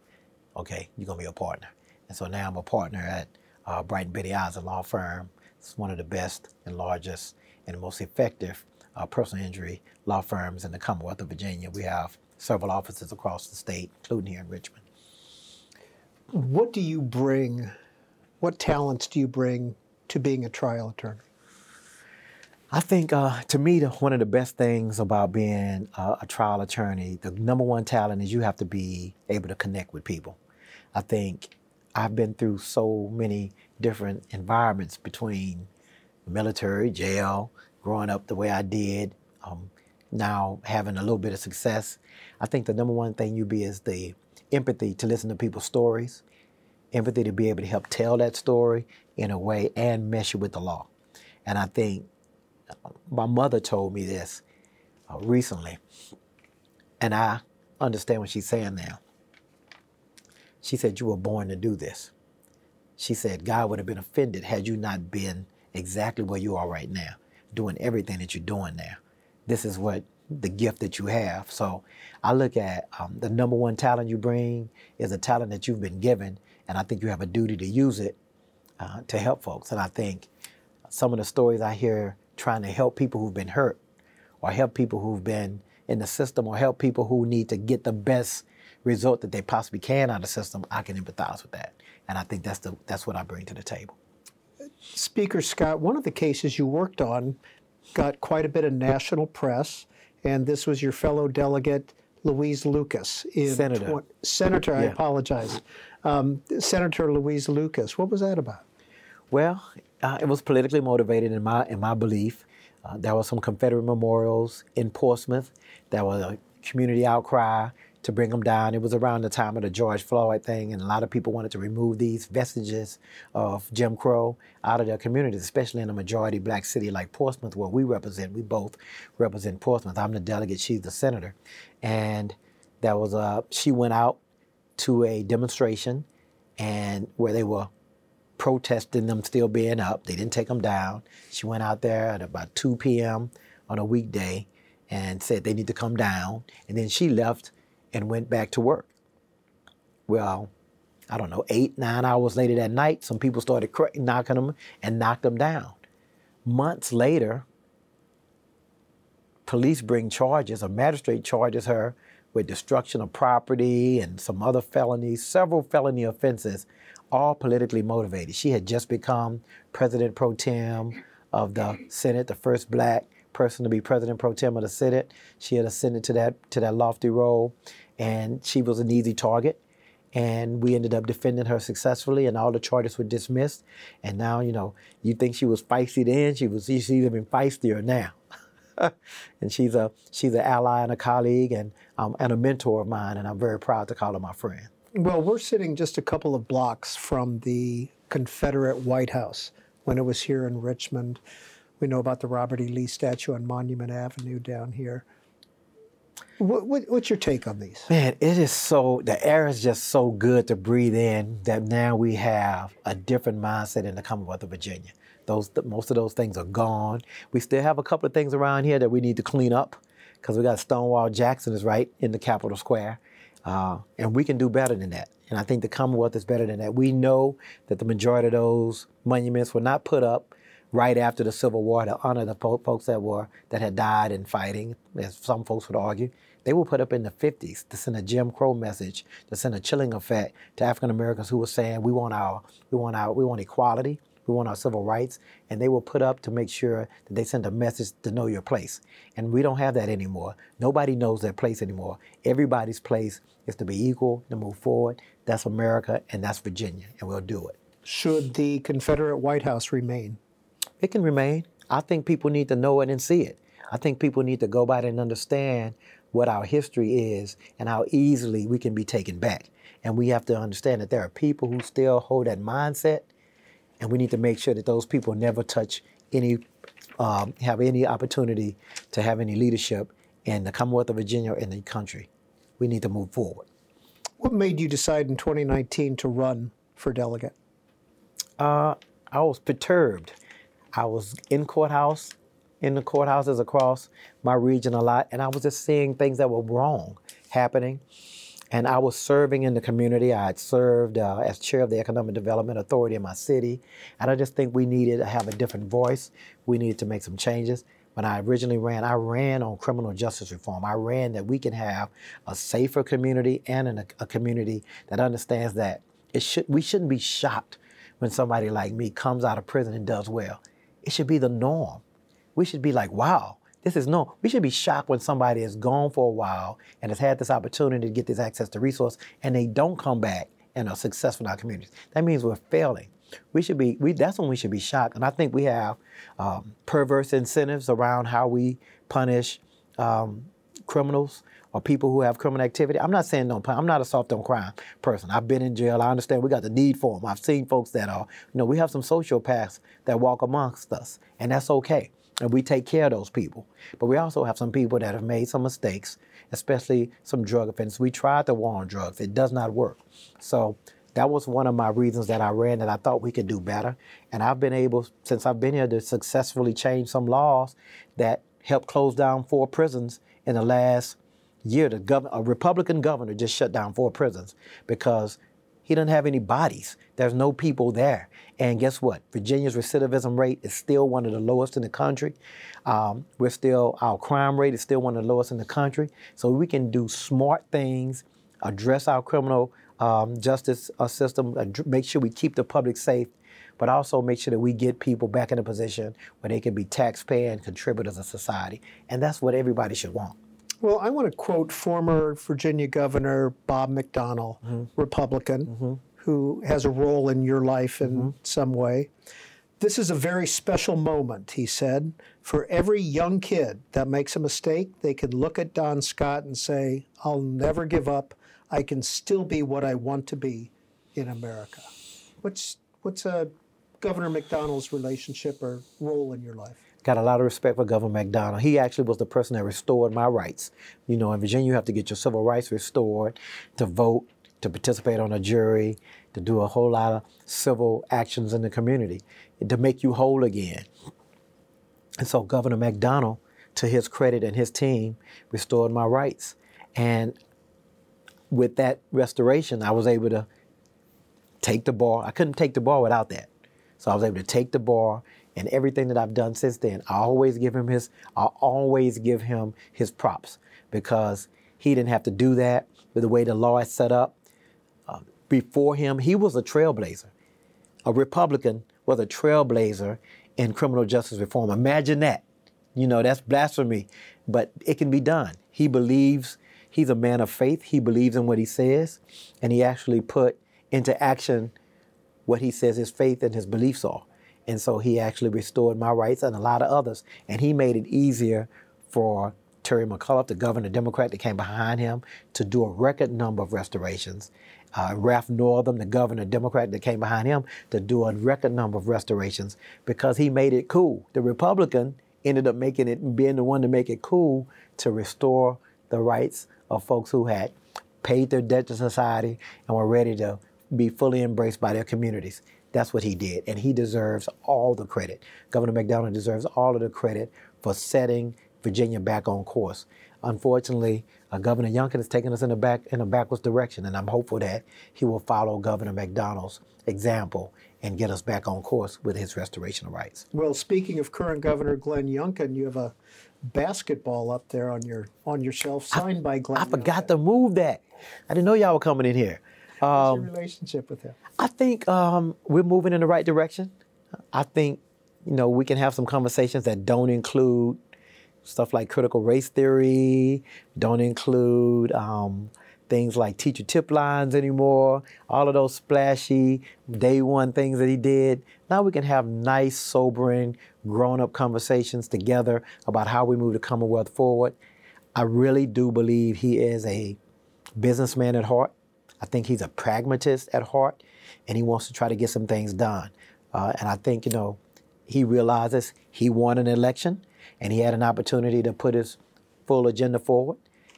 Okay, you're gonna be a partner. And so now I'm a partner at uh, Breit Biniazan Law Firm. It's one of the best and largest and most effective uh, personal injury law firms in the Commonwealth of Virginia. We have several offices across the state, including here in Richmond. What do you bring? What talents do you bring to being a trial attorney? I think, uh, to me, the, one of the best things about being uh, a trial attorney, the number one talent is you have to be able to connect with people. I think I've been through so many different environments between military, jail, growing up the way I did, um, now having a little bit of success. I think the number one thing you be is the empathy to listen to people's stories, empathy to be able to help tell that story in a way and mesh it with the law. And I think uh, my mother told me this uh, recently, and I understand what she's saying now. She said, You were born to do this. She said, God would have been offended had you not been exactly where you are right now, doing everything that you're doing now. This is what the gift that you have. So I look at um, the number one talent you bring is a talent that you've been given, and I think you have a duty to use it uh, to help folks. And I think some of the stories I hear trying to help people who've been hurt, or help people who've been in the system, or help people who need to get the best result that they possibly can out of the system, I can empathize with that. And I think that's the that's what I bring to the table. Speaker Scott, one of the cases you worked on got quite a bit of national press, and this was your fellow delegate Louise Lucas. Senator. Tw- Senator, I apologize. Um, Senator Louise Lucas. What was that about? Well, uh, it was politically motivated in my in my belief. Uh, there were some Confederate memorials in Portsmouth. There was a community outcry to bring them down. It was around the time of the George Floyd thing, and a lot of people wanted to remove these vestiges of Jim Crow out of their communities, especially in a majority black city like Portsmouth, where we represent. We both represent Portsmouth. I'm the delegate. She's the senator, and that was a. She went out to a demonstration, and where they were protesting them still being up. They didn't take them down. She went out there at about 2 p.m. on a weekday and said they need to come down. And then she left and went back to work. Well, I don't know, eight, nine hours later that night, some people started cr- knocking them and knocked them down. Months later, police bring charges, a magistrate charges her with destruction of property and some other felonies, several felony offenses, all politically motivated. She had just become president pro tem of the Senate, the first black person to be president pro tem of the Senate. She had ascended to that to that lofty role, and she was an easy target. And we ended up defending her successfully, and all the charges were dismissed. And now, you know, you think she was feisty then, she was she's even feistier now. and she's a she's an ally and a colleague and um, and a mentor of mine, and I'm very proud to call her my friend. Well, we're sitting just a couple of blocks from the Confederate White House when it was here in Richmond. We know about the Robert E. Lee statue on Monument Avenue down here. What, what, what's your take on these? Man, it is so the air is just so good to breathe in that now we have a different mindset in the Commonwealth of Virginia. Those most of those things are gone. We still have a couple of things around here that we need to clean up because we got Stonewall Jackson is right in the Capitol Square, uh, and we can do better than that. And I think the Commonwealth is better than that. We know that the majority of those monuments were not put up right after the Civil War to honor the fo- folks that were that had died in fighting, as some folks would argue. They were put up in the 50s to send a Jim Crow message, to send a chilling effect to African Americans who were saying we want our we want our we want equality, we want our civil rights, and they were put up to make sure that they send a message to know your place. And we don't have that anymore. Nobody knows their place anymore. Everybody's place is to be equal, to move forward. That's America and that's Virginia, and we'll do it. Should the Confederate White House remain? It can remain. I think people need to know it and see it. I think people need to go by it and understand what our history is and how easily we can be taken back. And we have to understand that there are people who still hold that mindset, and we need to make sure that those people never touch any, um, have any opportunity to have any leadership in the Commonwealth of Virginia or in the country. We need to move forward. What made you decide in 2019 to run for delegate? Uh, I was perturbed. I was in courthouse, in the courthouses across my region a lot, and I was just seeing things that were wrong happening. And I was serving in the community. I had served uh, as chair of the Economic Development Authority in my city. And I just think we needed to have a different voice. We needed to make some changes. When I originally ran, I ran on criminal justice reform. I ran that we can have a safer community and an, a community that understands that it should, we shouldn't be shocked when somebody like me comes out of prison and does well. It should be the norm. We should be like, wow, this is no. We should be shocked when somebody is gone for a while and has had this opportunity to get this access to resource and they don't come back and are successful in our communities. That means we're failing. We should be. We, that's when we should be shocked. And I think we have um, perverse incentives around how we punish um, criminals or people who have criminal activity. I'm not saying no. I'm not a soft on crime person. I've been in jail. I understand we got the need for them. I've seen folks that are. You know, we have some sociopaths that walk amongst us, and that's okay and we take care of those people. But we also have some people that have made some mistakes, especially some drug offenses. We tried the war on drugs, it does not work. So that was one of my reasons that I ran that I thought we could do better. And I've been able, since I've been here, to successfully change some laws that helped close down four prisons in the last year. The gov- a Republican governor just shut down four prisons because he doesn't have any bodies. There's no people there. And guess what? Virginia's recidivism rate is still one of the lowest in the country. Um, we're still, our crime rate is still one of the lowest in the country. So we can do smart things, address our criminal um, justice uh, system, ad- make sure we keep the public safe, but also make sure that we get people back in a position where they can be taxpaying contributors of society. And that's what everybody should want. Well, I want to quote former Virginia Governor Bob McDonnell, mm-hmm. Republican, mm-hmm. who has a role in your life in mm-hmm. some way. This is a very special moment, he said. For every young kid that makes a mistake, they can look at Don Scott and say, I'll never give up. I can still be what I want to be in America. What's, what's a Governor McDonnell's relationship or role in your life? Got a lot of respect for Governor McDonnell. He actually was the person that restored my rights. You know, in Virginia, you have to get your civil rights restored to vote, to participate on a jury, to do a whole lot of civil actions in the community, to make you whole again. And so Governor McDonnell, to his credit and his team, restored my rights. And with that restoration, I was able to take the bar. I couldn't take the bar without that. So I was able to take the bar and everything that I've done since then, I always give him his I always give him his props because he didn't have to do that with the way the law is set up. Uh, before him, he was a trailblazer. A Republican was a trailblazer in criminal justice reform. Imagine that. You know, that's blasphemy, but it can be done. He believes he's a man of faith. He believes in what he says, and he actually put into action what he says his faith and his beliefs are. And so he actually restored my rights and a lot of others. And he made it easier for Terry McAuliffe, the governor Democrat that came behind him, to do a record number of restorations. Uh, Ralph Northam, the governor Democrat that came behind him, to do a record number of restorations because he made it cool. The Republican ended up making it, being the one to make it cool to restore the rights of folks who had paid their debt to society and were ready to be fully embraced by their communities. That's what he did, and he deserves all the credit. Governor McDonnell deserves all of the credit for setting Virginia back on course. Unfortunately, uh, Governor Youngkin has taken us in a back in a backwards direction, and I'm hopeful that he will follow Governor McDonnell's example and get us back on course with his restoration of rights. Well, speaking of current Governor Glenn Youngkin, you have a basketball up there on your on your shelf signed I, by Glenn. I forgot to move that. I didn't know y'all were coming in here. What's your um, relationship with him? I think um, we're moving in the right direction. I think you know we can have some conversations that don't include stuff like critical race theory, don't include um, things like teacher tip lines anymore. All of those splashy day one things that he did. Now we can have nice, sobering, grown-up conversations together about how we move the Commonwealth forward. I really do believe he is a businessman at heart. I think he's a pragmatist at heart, and he wants to try to get some things done. Uh, and I think, you know, he realizes he won an election and he had an opportunity to put his full agenda forward.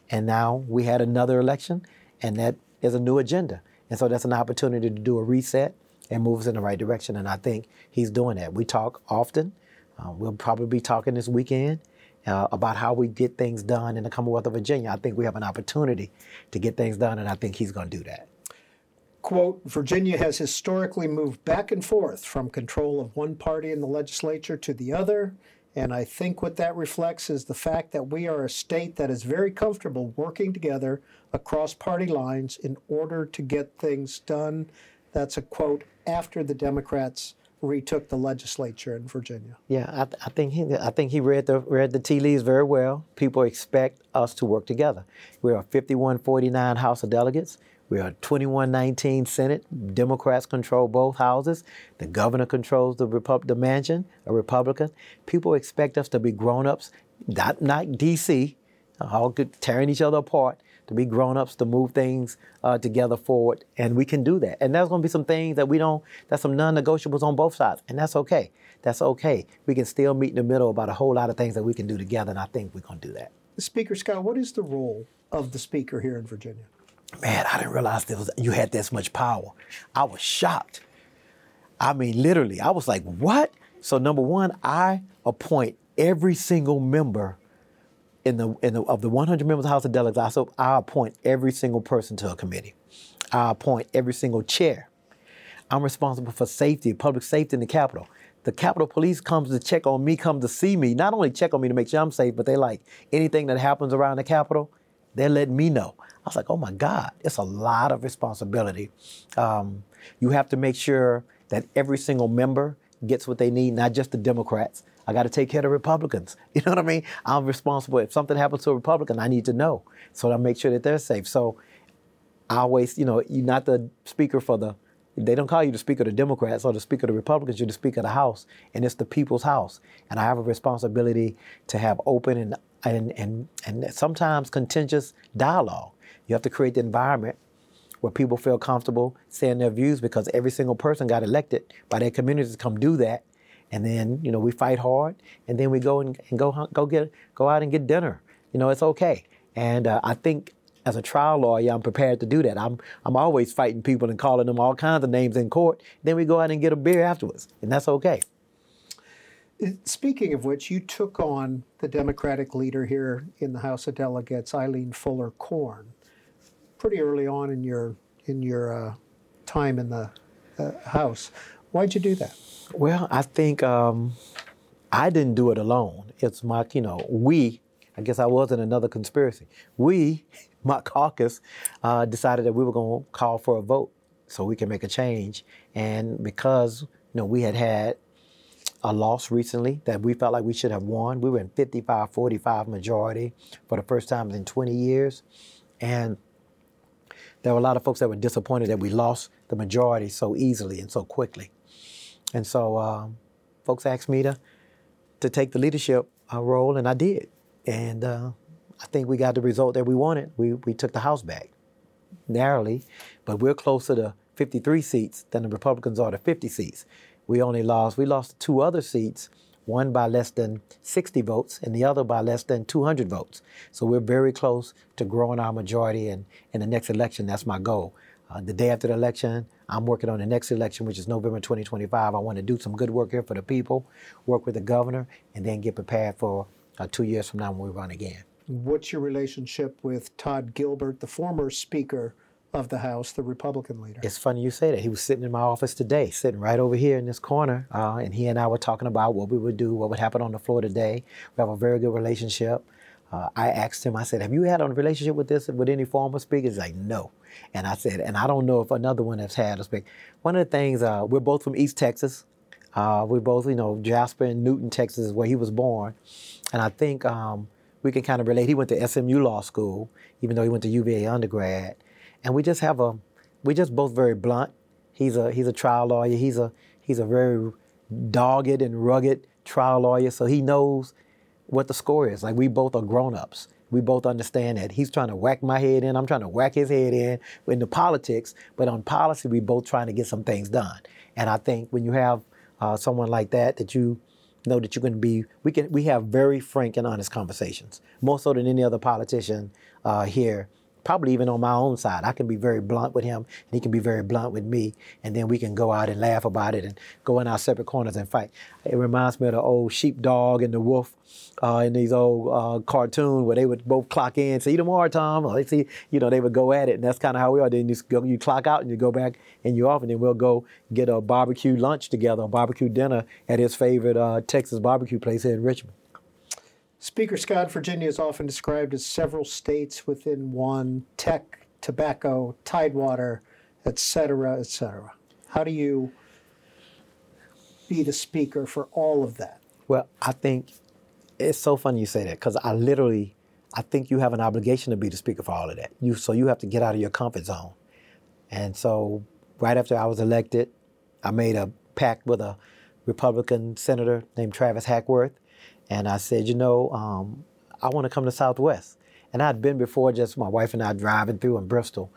And now we had another election, and that is a new agenda. And so that's an opportunity to do a reset and move us in the right direction. And I think he's doing that. We talk often. Uh, we'll probably be talking this weekend uh, about how we get things done in the Commonwealth of Virginia. I think we have an opportunity to get things done, and I think he's going to do that. Quote Virginia has historically moved back and forth from control of one party in the legislature to the other. And I think what that reflects is the fact that we are a state that is very comfortable working together across party lines in order to get things done. That's a quote after the Democrats retook the legislature in Virginia. Yeah, I, th- I, think he I think he read the read the tea leaves very well. People expect us to work together. We are 5149 House of Delegates. We are 2119 Senate. Democrats control both houses. The governor controls the Repub- the mansion, a Republican. People expect us to be grown-ups, not not DC, all good, tearing each other apart to be grown-ups, to move things uh, together forward, and we can do that. And there's going to be some things that we don't. That's some non-negotiables on both sides, and that's okay. That's okay. We can still meet in the middle about a whole lot of things that we can do together, and I think we're going to do that. Speaker Scott, what is the role of the speaker here in Virginia? Man, I didn't realize there was, you had this much power. I was shocked. I mean, literally, I was like, what? So number one, I appoint every single member in the, in the, of the 100 members of the House of Delegates, I, so I appoint every single person to a committee. I appoint every single chair. I'm responsible for safety, public safety in the Capitol. The Capitol Police comes to check on me, come to see me, not only check on me to make sure I'm safe, but they like anything that happens around the Capitol, they're letting me know. I was like, oh my God, it's a lot of responsibility. Um, you have to make sure that every single member gets what they need, not just the Democrats. I got to take care of the Republicans. You know what I mean? I'm responsible. If something happens to a Republican, I need to know. So I make sure that they're safe. So I always, you know, you're not the speaker for the, they don't call you the speaker of the Democrats or the speaker of the Republicans, you're the speaker of the House. And it's the people's house. And I have a responsibility to have open and, and, and, and sometimes contentious dialogue. You have to create the environment where people feel comfortable saying their views because every single person got elected by their communities to come do that and then you know we fight hard, and then we go and, and go go get go out and get dinner. You know, it's okay. And uh, I think as a trial lawyer, I'm prepared to do that. I'm I'm always fighting people and calling them all kinds of names in court. Then we go out and get a beer afterwards, and that's okay. Speaking of which, you took on the Democratic leader here in the House of Delegates, Eileen Filler-Corn, pretty early on in your in your uh, time in the uh, House. Why'd you do that? Well, I think um, I didn't do it alone. It's my, you know, we, I guess I was in another conspiracy. We, my caucus, uh, decided that we were going to call for a vote so we can make a change. And because, you know, we had had a loss recently that we felt like we should have won. We were in 55 45 majority for the first time in 20 years. And there were a lot of folks that were disappointed that we lost the majority so easily and so quickly. And so um, folks asked me to to take the leadership uh, role, and I did. And uh, I think we got the result that we wanted. We we took the House back narrowly, but we're closer to 53 seats than the Republicans are to 50 seats. We only lost we lost two other seats, one by less than 60 votes and the other by less than 200 votes. So we're very close to growing our majority, and in the next election, that's my goal. Uh, the day after the election, I'm working on the next election, which is November 2025. I want to do some good work here for the people, work with the governor, and then get prepared for uh, two years from now when we run again. What's your relationship with Todd Gilbert, the former Speaker of the House, the Republican leader? It's funny you say that. He was sitting in my office today, sitting right over here in this corner, uh, and he and I were talking about what we would do, what would happen on the floor today. We have a very good relationship. Uh, I asked him, I said, Have you had a relationship with this with any former speakers? He's like, No. And I said, And I don't know if another one has had a speaker. One of the things, uh, we're both from East Texas. Uh, we're both, you know, Jasper and Newton, Texas where he was born. And I think um, we can kind of relate. He went to SMU Law School, even though he went to UVA undergrad. And we just have a, we're just both very blunt. He's a he's a trial lawyer. He's a he's a very dogged and rugged trial lawyer. So he knows what the score is. Like we both are grown-ups. We both understand that he's trying to whack my head in. I'm trying to whack his head in into politics. But on policy, we both trying to get some things done. And I think when you have uh, someone like that, that you know that you're going to be, we can we have very frank and honest conversations, more so than any other politician uh, here probably even on my own side. I can be very blunt with him, and he can be very blunt with me, and then we can go out and laugh about it and go in our separate corners and fight. It reminds me of the old sheepdog and the wolf uh, in these old uh, cartoons where they would both clock in, see you tomorrow, Tom. Or they see, you know, they would go at it, and that's kind of how we are. Then you, go, you clock out and you go back and you're off, and then we'll go get a barbecue lunch together, a barbecue dinner at his favorite uh, Texas barbecue place here in Richmond. Speaker Scott, Virginia is often described as several states within one tech, tobacco, tidewater, et cetera, et cetera. How do you be the speaker for all of that? Well, I think it's so funny you say that because I literally, I think you have an obligation to be the speaker for all of that. You so you have to get out of your comfort zone. And so, right after I was elected, I made a pact with a Republican senator named Travis Hackworth, and I said, you know, um, I want to come to Southwest. And I'd been before, just my wife and I driving through in Bristol,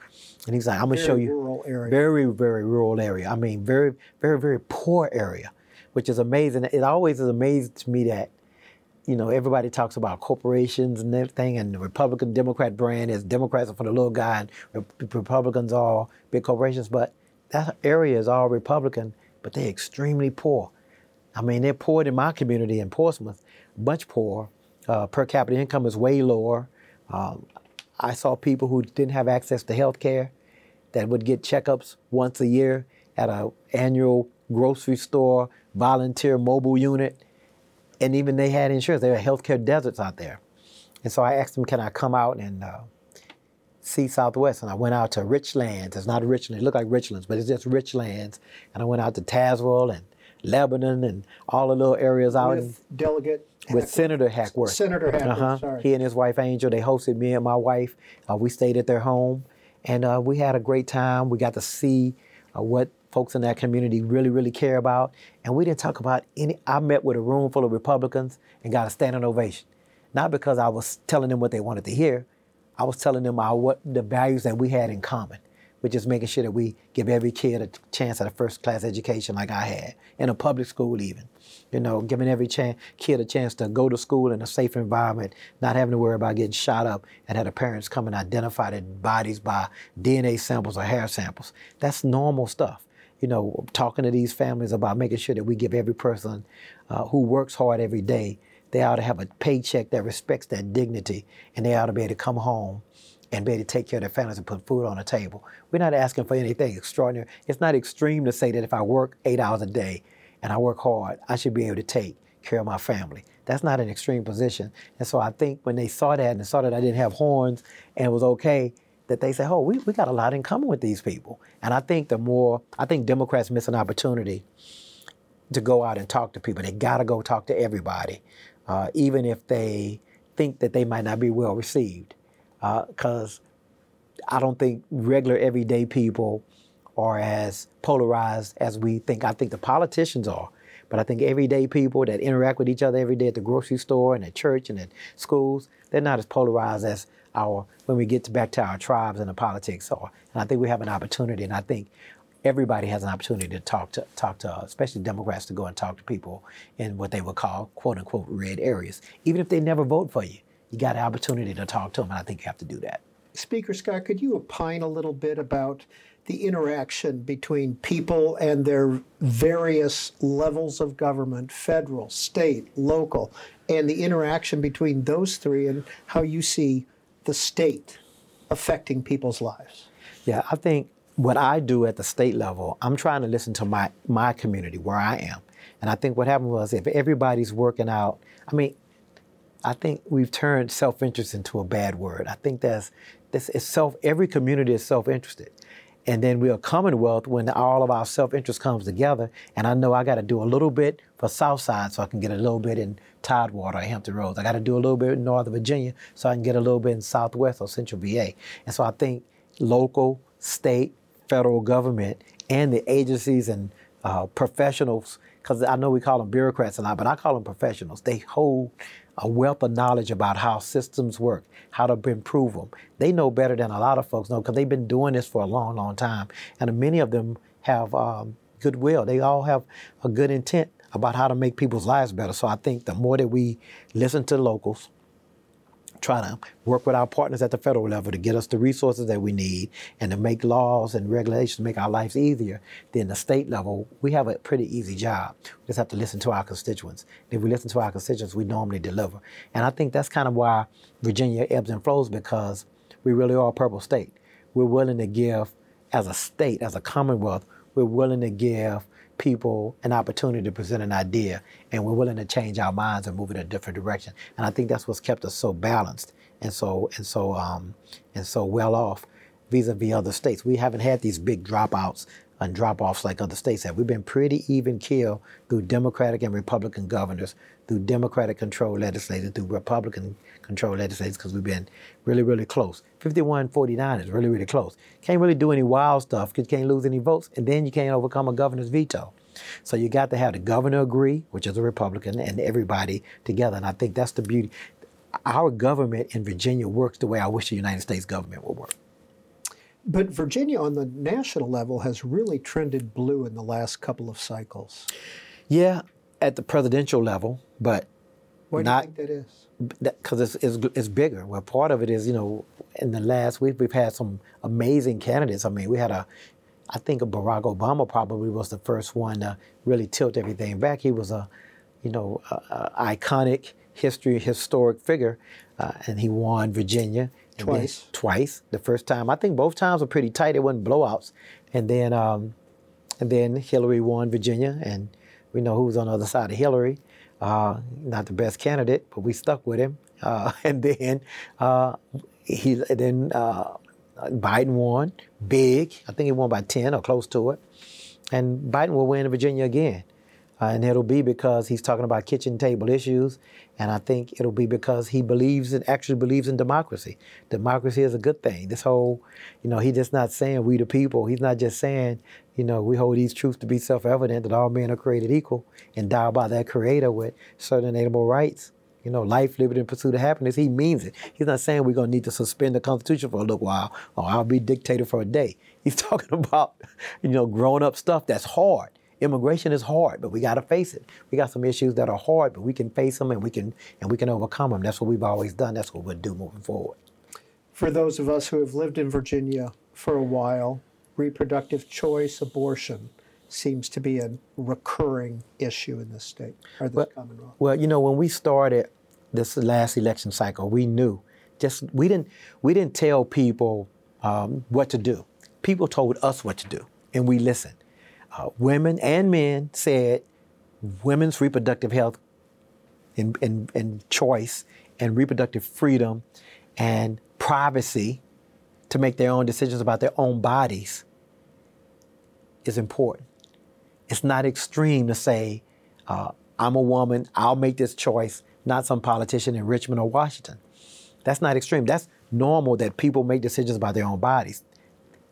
and he's like, I'm gonna show you rural area. very, very rural area. I mean, very, very, very poor area, which is amazing. It always is amazing to me that, you know, everybody talks about corporations and everything, and the Republican Democrat brand is Democrats are for the little guy, and Republicans are big corporations. But that area is all Republican, but they're extremely poor. I mean, they're poor in my community in Portsmouth, much poor. Uh, per capita income is way lower. Um, I saw people who didn't have access to health care that would get checkups once a year at a annual grocery store volunteer mobile unit, and even they had insurance. There are healthcare deserts out there, and so I asked them, "Can I come out and uh, see Southwest?" And I went out to Richlands. It's not Richland. It looked like Richlands, but it's just Richlands. And I went out to Tazewell and Lebanon and all the little areas out in, Delegate with Senator Hackworth. Senator Hackworth, Uh-huh. sorry. He and his wife Angel, they hosted me and my wife. Uh, we stayed at their home, and uh, we had a great time. We got to see uh, what folks in that community really, really care about. And we didn't talk about any. I met with a room full of Republicans and got a standing ovation, not because I was telling them what they wanted to hear. I was telling them our, what the values that we had in common, which is making sure that we give every kid a chance at a first class education like I had, in a public school even. You know, giving every kid a chance to go to school in a safe environment, not having to worry about getting shot up and have the parents come and identify their bodies by DNA samples or hair samples. That's normal stuff. You know, talking to these families about making sure that we give every person uh, who works hard every day, they ought to have a paycheck that respects their dignity and they ought to be able to come home and be able to take care of their families and put food on the table. We're not asking for anything extraordinary. It's not extreme to say that if I work eight hours a day and I work hard, I should be able to take care of my family. That's not an extreme position. And so I think when they saw that and saw that I didn't have horns and it was okay, that they said, oh, we, we got a lot in common with these people. And I think the more, I think Democrats miss an opportunity to go out and talk to people. They got to go talk to everybody, uh, even if they think that they might not be well received. Because I don't think regular everyday people are as polarized as we think. I think the politicians are. But I think everyday people that interact with each other every day at the grocery store and at church and at schools, they're not as polarized as our when we get back to our tribes and the politics are. And I think we have an opportunity, and I think everybody has an opportunity to talk to talk to, especially Democrats, to go and talk to people in what they would call "quote unquote" red areas, even if they never vote for you. You got an opportunity to talk to them, and I think you have to do that. Speaker Scott, could you opine a little bit about the interaction between people and their various levels of government, federal, state, local, and the interaction between those three and how you see the state affecting people's lives? Yeah, I think what I do at the state level, I'm trying to listen to my my community where I am, and I think what happened was if everybody's working out, I mean, I think we've turned self-interest into a bad word. I think that's this is self. Every community is self-interested, and then we're a commonwealth when all of our self-interest comes together. And I know I got to do a little bit for Southside so I can get a little bit in Tidewater Hampton Roads. I got to do a little bit in Northern Virginia so I can get a little bit in Southwest or Central VA. And so I think local, state, federal government, and the agencies and uh, professionals, because I know we call them bureaucrats a lot, but I call them professionals. They hold a wealth of knowledge about how systems work, how to improve them. They know better than a lot of folks know because they've been doing this for a long, long time. And many of them have um, goodwill. They all have a good intent about how to make people's lives better. So I think the more that we listen to locals, trying to work with our partners at the federal level to get us the resources that we need and to make laws and regulations make our lives easier, then the state level, we have a pretty easy job. We just have to listen to our constituents. If we listen to our constituents, we normally deliver. And I think that's kind of why Virginia ebbs and flows because we really are a purple state. We're willing to give, as a state, as a commonwealth, we're willing to give people an opportunity to present an idea and we're willing to change our minds and move in a different direction. And I think that's what's kept us so balanced and so and so um, and so well off vis-a-vis other states. We haven't had these big dropouts and drop-offs like other states have. We've been pretty even keel through Democratic and Republican governors, through Democratic controlled legislators, through Republican controlled legislators, because we've been really, really close. 51-49 is really, really close. Can't really do any wild stuff because you can't lose any votes, and then you can't overcome a governor's veto. So you got to have the governor agree, which is a Republican, and everybody together. And I think that's the beauty. Our government in Virginia works the way I wish the United States government would work. But Virginia on the national level has really trended blue in the last couple of cycles. Yeah, at the presidential level, but Why not do you think that is? Because it's, it's it's bigger. Well, part of it is you know in the last week we've had some amazing candidates. I mean, we had a I think a Barack Obama probably was the first one to really tilt everything back. He was a you know a, a iconic history historic figure, uh, and he won Virginia Twice. twice. The first time I think both times were pretty tight. It wasn't blowouts, and then um, and then Hillary won Virginia, and we know who was on the other side of Hillary. Uh, not the best candidate, but we stuck with him. Uh, and then uh, he then uh, Biden won big. I think he won by ten or close to it. And Biden will win in Virginia again. Uh, and it'll be because he's talking about kitchen table issues. And I think it'll be because he believes and actually believes in democracy. Democracy is a good thing. This whole, you know, he's just not saying we the people. He's not just saying, you know, we hold these truths to be self-evident that all men are created equal, and endowed by their creator with certain inalienable rights. You know, life, liberty, and pursuit of happiness. He means it. He's not saying we're going to need to suspend the Constitution for a little while or I'll be dictator for a day. He's talking about, you know, grown up stuff that's hard. Immigration is hard, but we got to face it. We got some issues that are hard, but we can face them and we can and we can overcome them. That's what we've always done. That's what we'll do moving forward. For those of us who have lived in Virginia for a while, reproductive choice, abortion seems to be a recurring issue in this state or this Well- Commonwealth. Well, you know, when we started this last election cycle, we knew just we didn't we didn't tell people um, what to do. People told us what to do, and we listened. Uh, women and men said women's reproductive health and, and, and choice and reproductive freedom and privacy to make their own decisions about their own bodies is important. It's not extreme to say, uh, I'm a woman, I'll make this choice, not some politician in Richmond or Washington. That's not extreme. That's normal that people make decisions about their own bodies.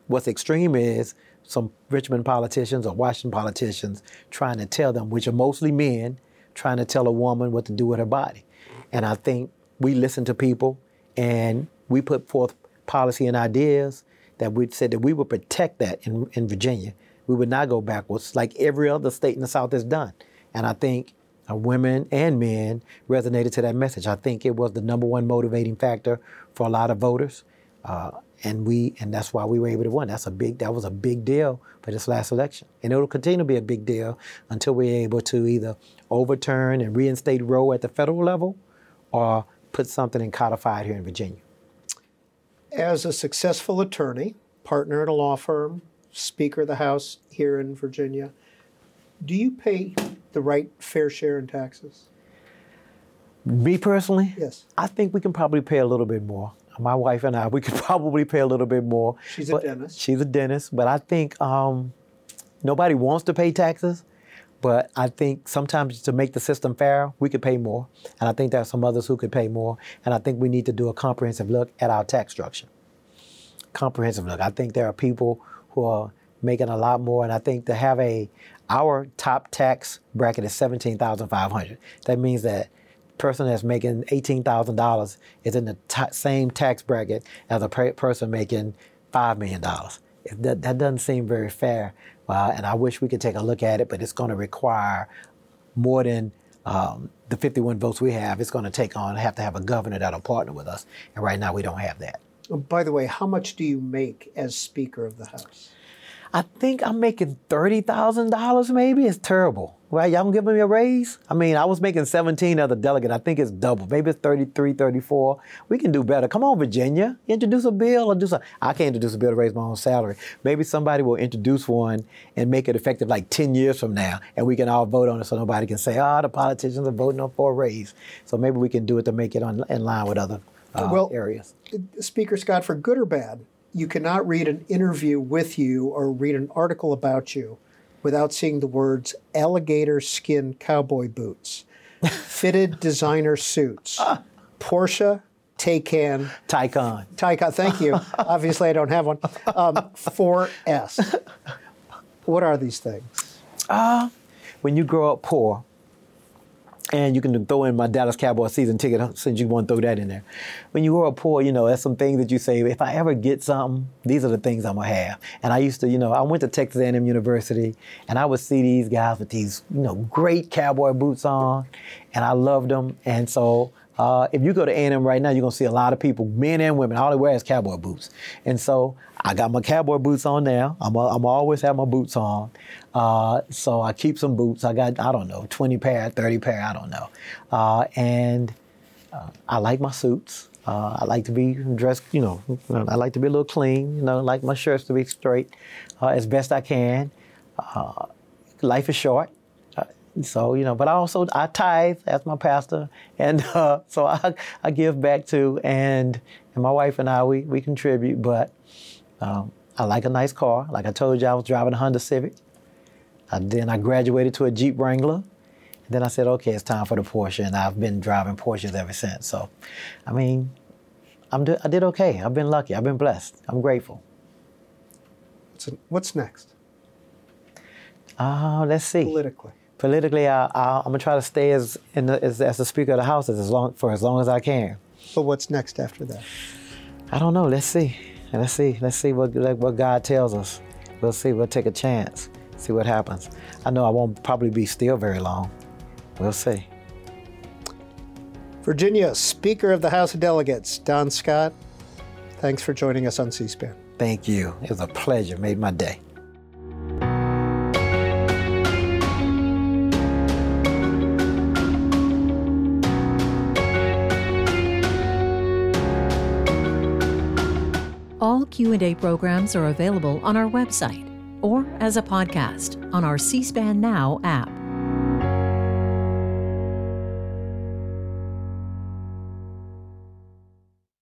What's extreme is some Richmond politicians or Washington politicians trying to tell them, which are mostly men, trying to tell a woman what to do with her body. And I think we listen to people and we put forth policy and ideas that we said that we would protect that in, in Virginia. We would not go backwards like every other state in the South has done. And I think uh, women and men resonated to that message. I think it was the number one motivating factor for a lot of voters. Uh, and we and that's why we were able to win. That's a big that was a big deal for this last election. And it'll continue to be a big deal until we're able to either overturn and reinstate Roe at the federal level or put something in codified here in Virginia. As a successful attorney, partner at a law firm, Speaker of the House here in Virginia, do you pay the right fair share in taxes? Me personally, Yes. I think we can probably pay a little bit more. My wife and I, we could probably pay a little bit more. She's a dentist. She's a dentist, but I think um, nobody wants to pay taxes. But I think sometimes to make the system fair, we could pay more. And I think there are some others who could pay more. And I think we need to do a comprehensive look at our tax structure. Comprehensive look. I think there are people who are making a lot more. And I think to have a, our top tax bracket is 17,500. That means that person that's making $18,000 is in the ta same tax bracket as a per- person making $5 million. If That, that doesn't seem very fair. Uh, and I wish we could take a look at it, but it's going to require more than um, the 51 votes we have, it's going to take on have to have a governor that'll partner with us. And right now we don't have that. Oh, by the way, how much do you make as Speaker of the House? I think I'm making thirty thousand dollars. Maybe it's terrible. Right? Y'all giving me a raise? I mean, I was making 17 as a delegate. I think it's double. Maybe it's 33, 34. We can do better. Come on, Virginia. Introduce a bill or do something. I can't introduce a bill to raise my own salary. Maybe somebody will introduce one and make it effective like 10 years from now, and we can all vote on it so nobody can say, oh, the politicians are voting on for a raise. So maybe we can do it to make it on, in line with other uh, well, areas. Speaker Scott, for good or bad, you cannot read an interview with you or read an article about you without seeing the words alligator skin cowboy boots, fitted designer suits, Porsche, Taycan, Taycan. Taycan, thank you. Obviously, I don't have one. Um, 4S. What are these things? Uh, when you grow up poor, and you can throw in my Dallas Cowboy season ticket since you want to throw that in there. When you up poor, you know, that's some things that you say, if I ever get something, these are the things I'm gonna have. And I used to, you know, I went to Texas A&M University and I would see these guys with these, you know, great cowboy boots on and I loved them. And so uh, if you go to A&M right now, you're gonna see a lot of people, men and women, all they wear is cowboy boots. And so I got my cowboy boots on now. I'm, a, I'm always have my boots on. Uh, so I keep some boots. I got, I don't know, 20 pair, 30 pair, I don't know. Uh, and uh, I like my suits. Uh, I like to be dressed, you know, I like to be a little clean, you know, I like my shirts to be straight uh, as best I can. life is short. So you know, but I also I tithe as my pastor, and uh, so I, I give back too, and and my wife and I we we contribute. But um, I like a nice car. Like I told you, I was driving a Honda Civic. I, then I graduated to a Jeep Wrangler. And then I said, okay, it's time for the Porsche, and I've been driving Porsches ever since. So, I mean, I'm do, I did okay. I've been lucky. I've been blessed. I'm grateful. What's, what's next? Uh, let's see. Politically politically, I, am gonna try to stay as, the, as, as the Speaker of the House as long for as long as I can. But what's next after that? I don't know. Let's see. Let's see. Let's see what what God tells us. We'll see. We'll take a chance. See what happens. I know I won't probably be still very long. We'll see. Virginia, Speaker of the House of Delegates, Don Scott. Thanks for joining us on C-SPAN. Thank you. It was a pleasure. Made my day. Q&A programs are available on our website or as a podcast on our C-SPAN Now app.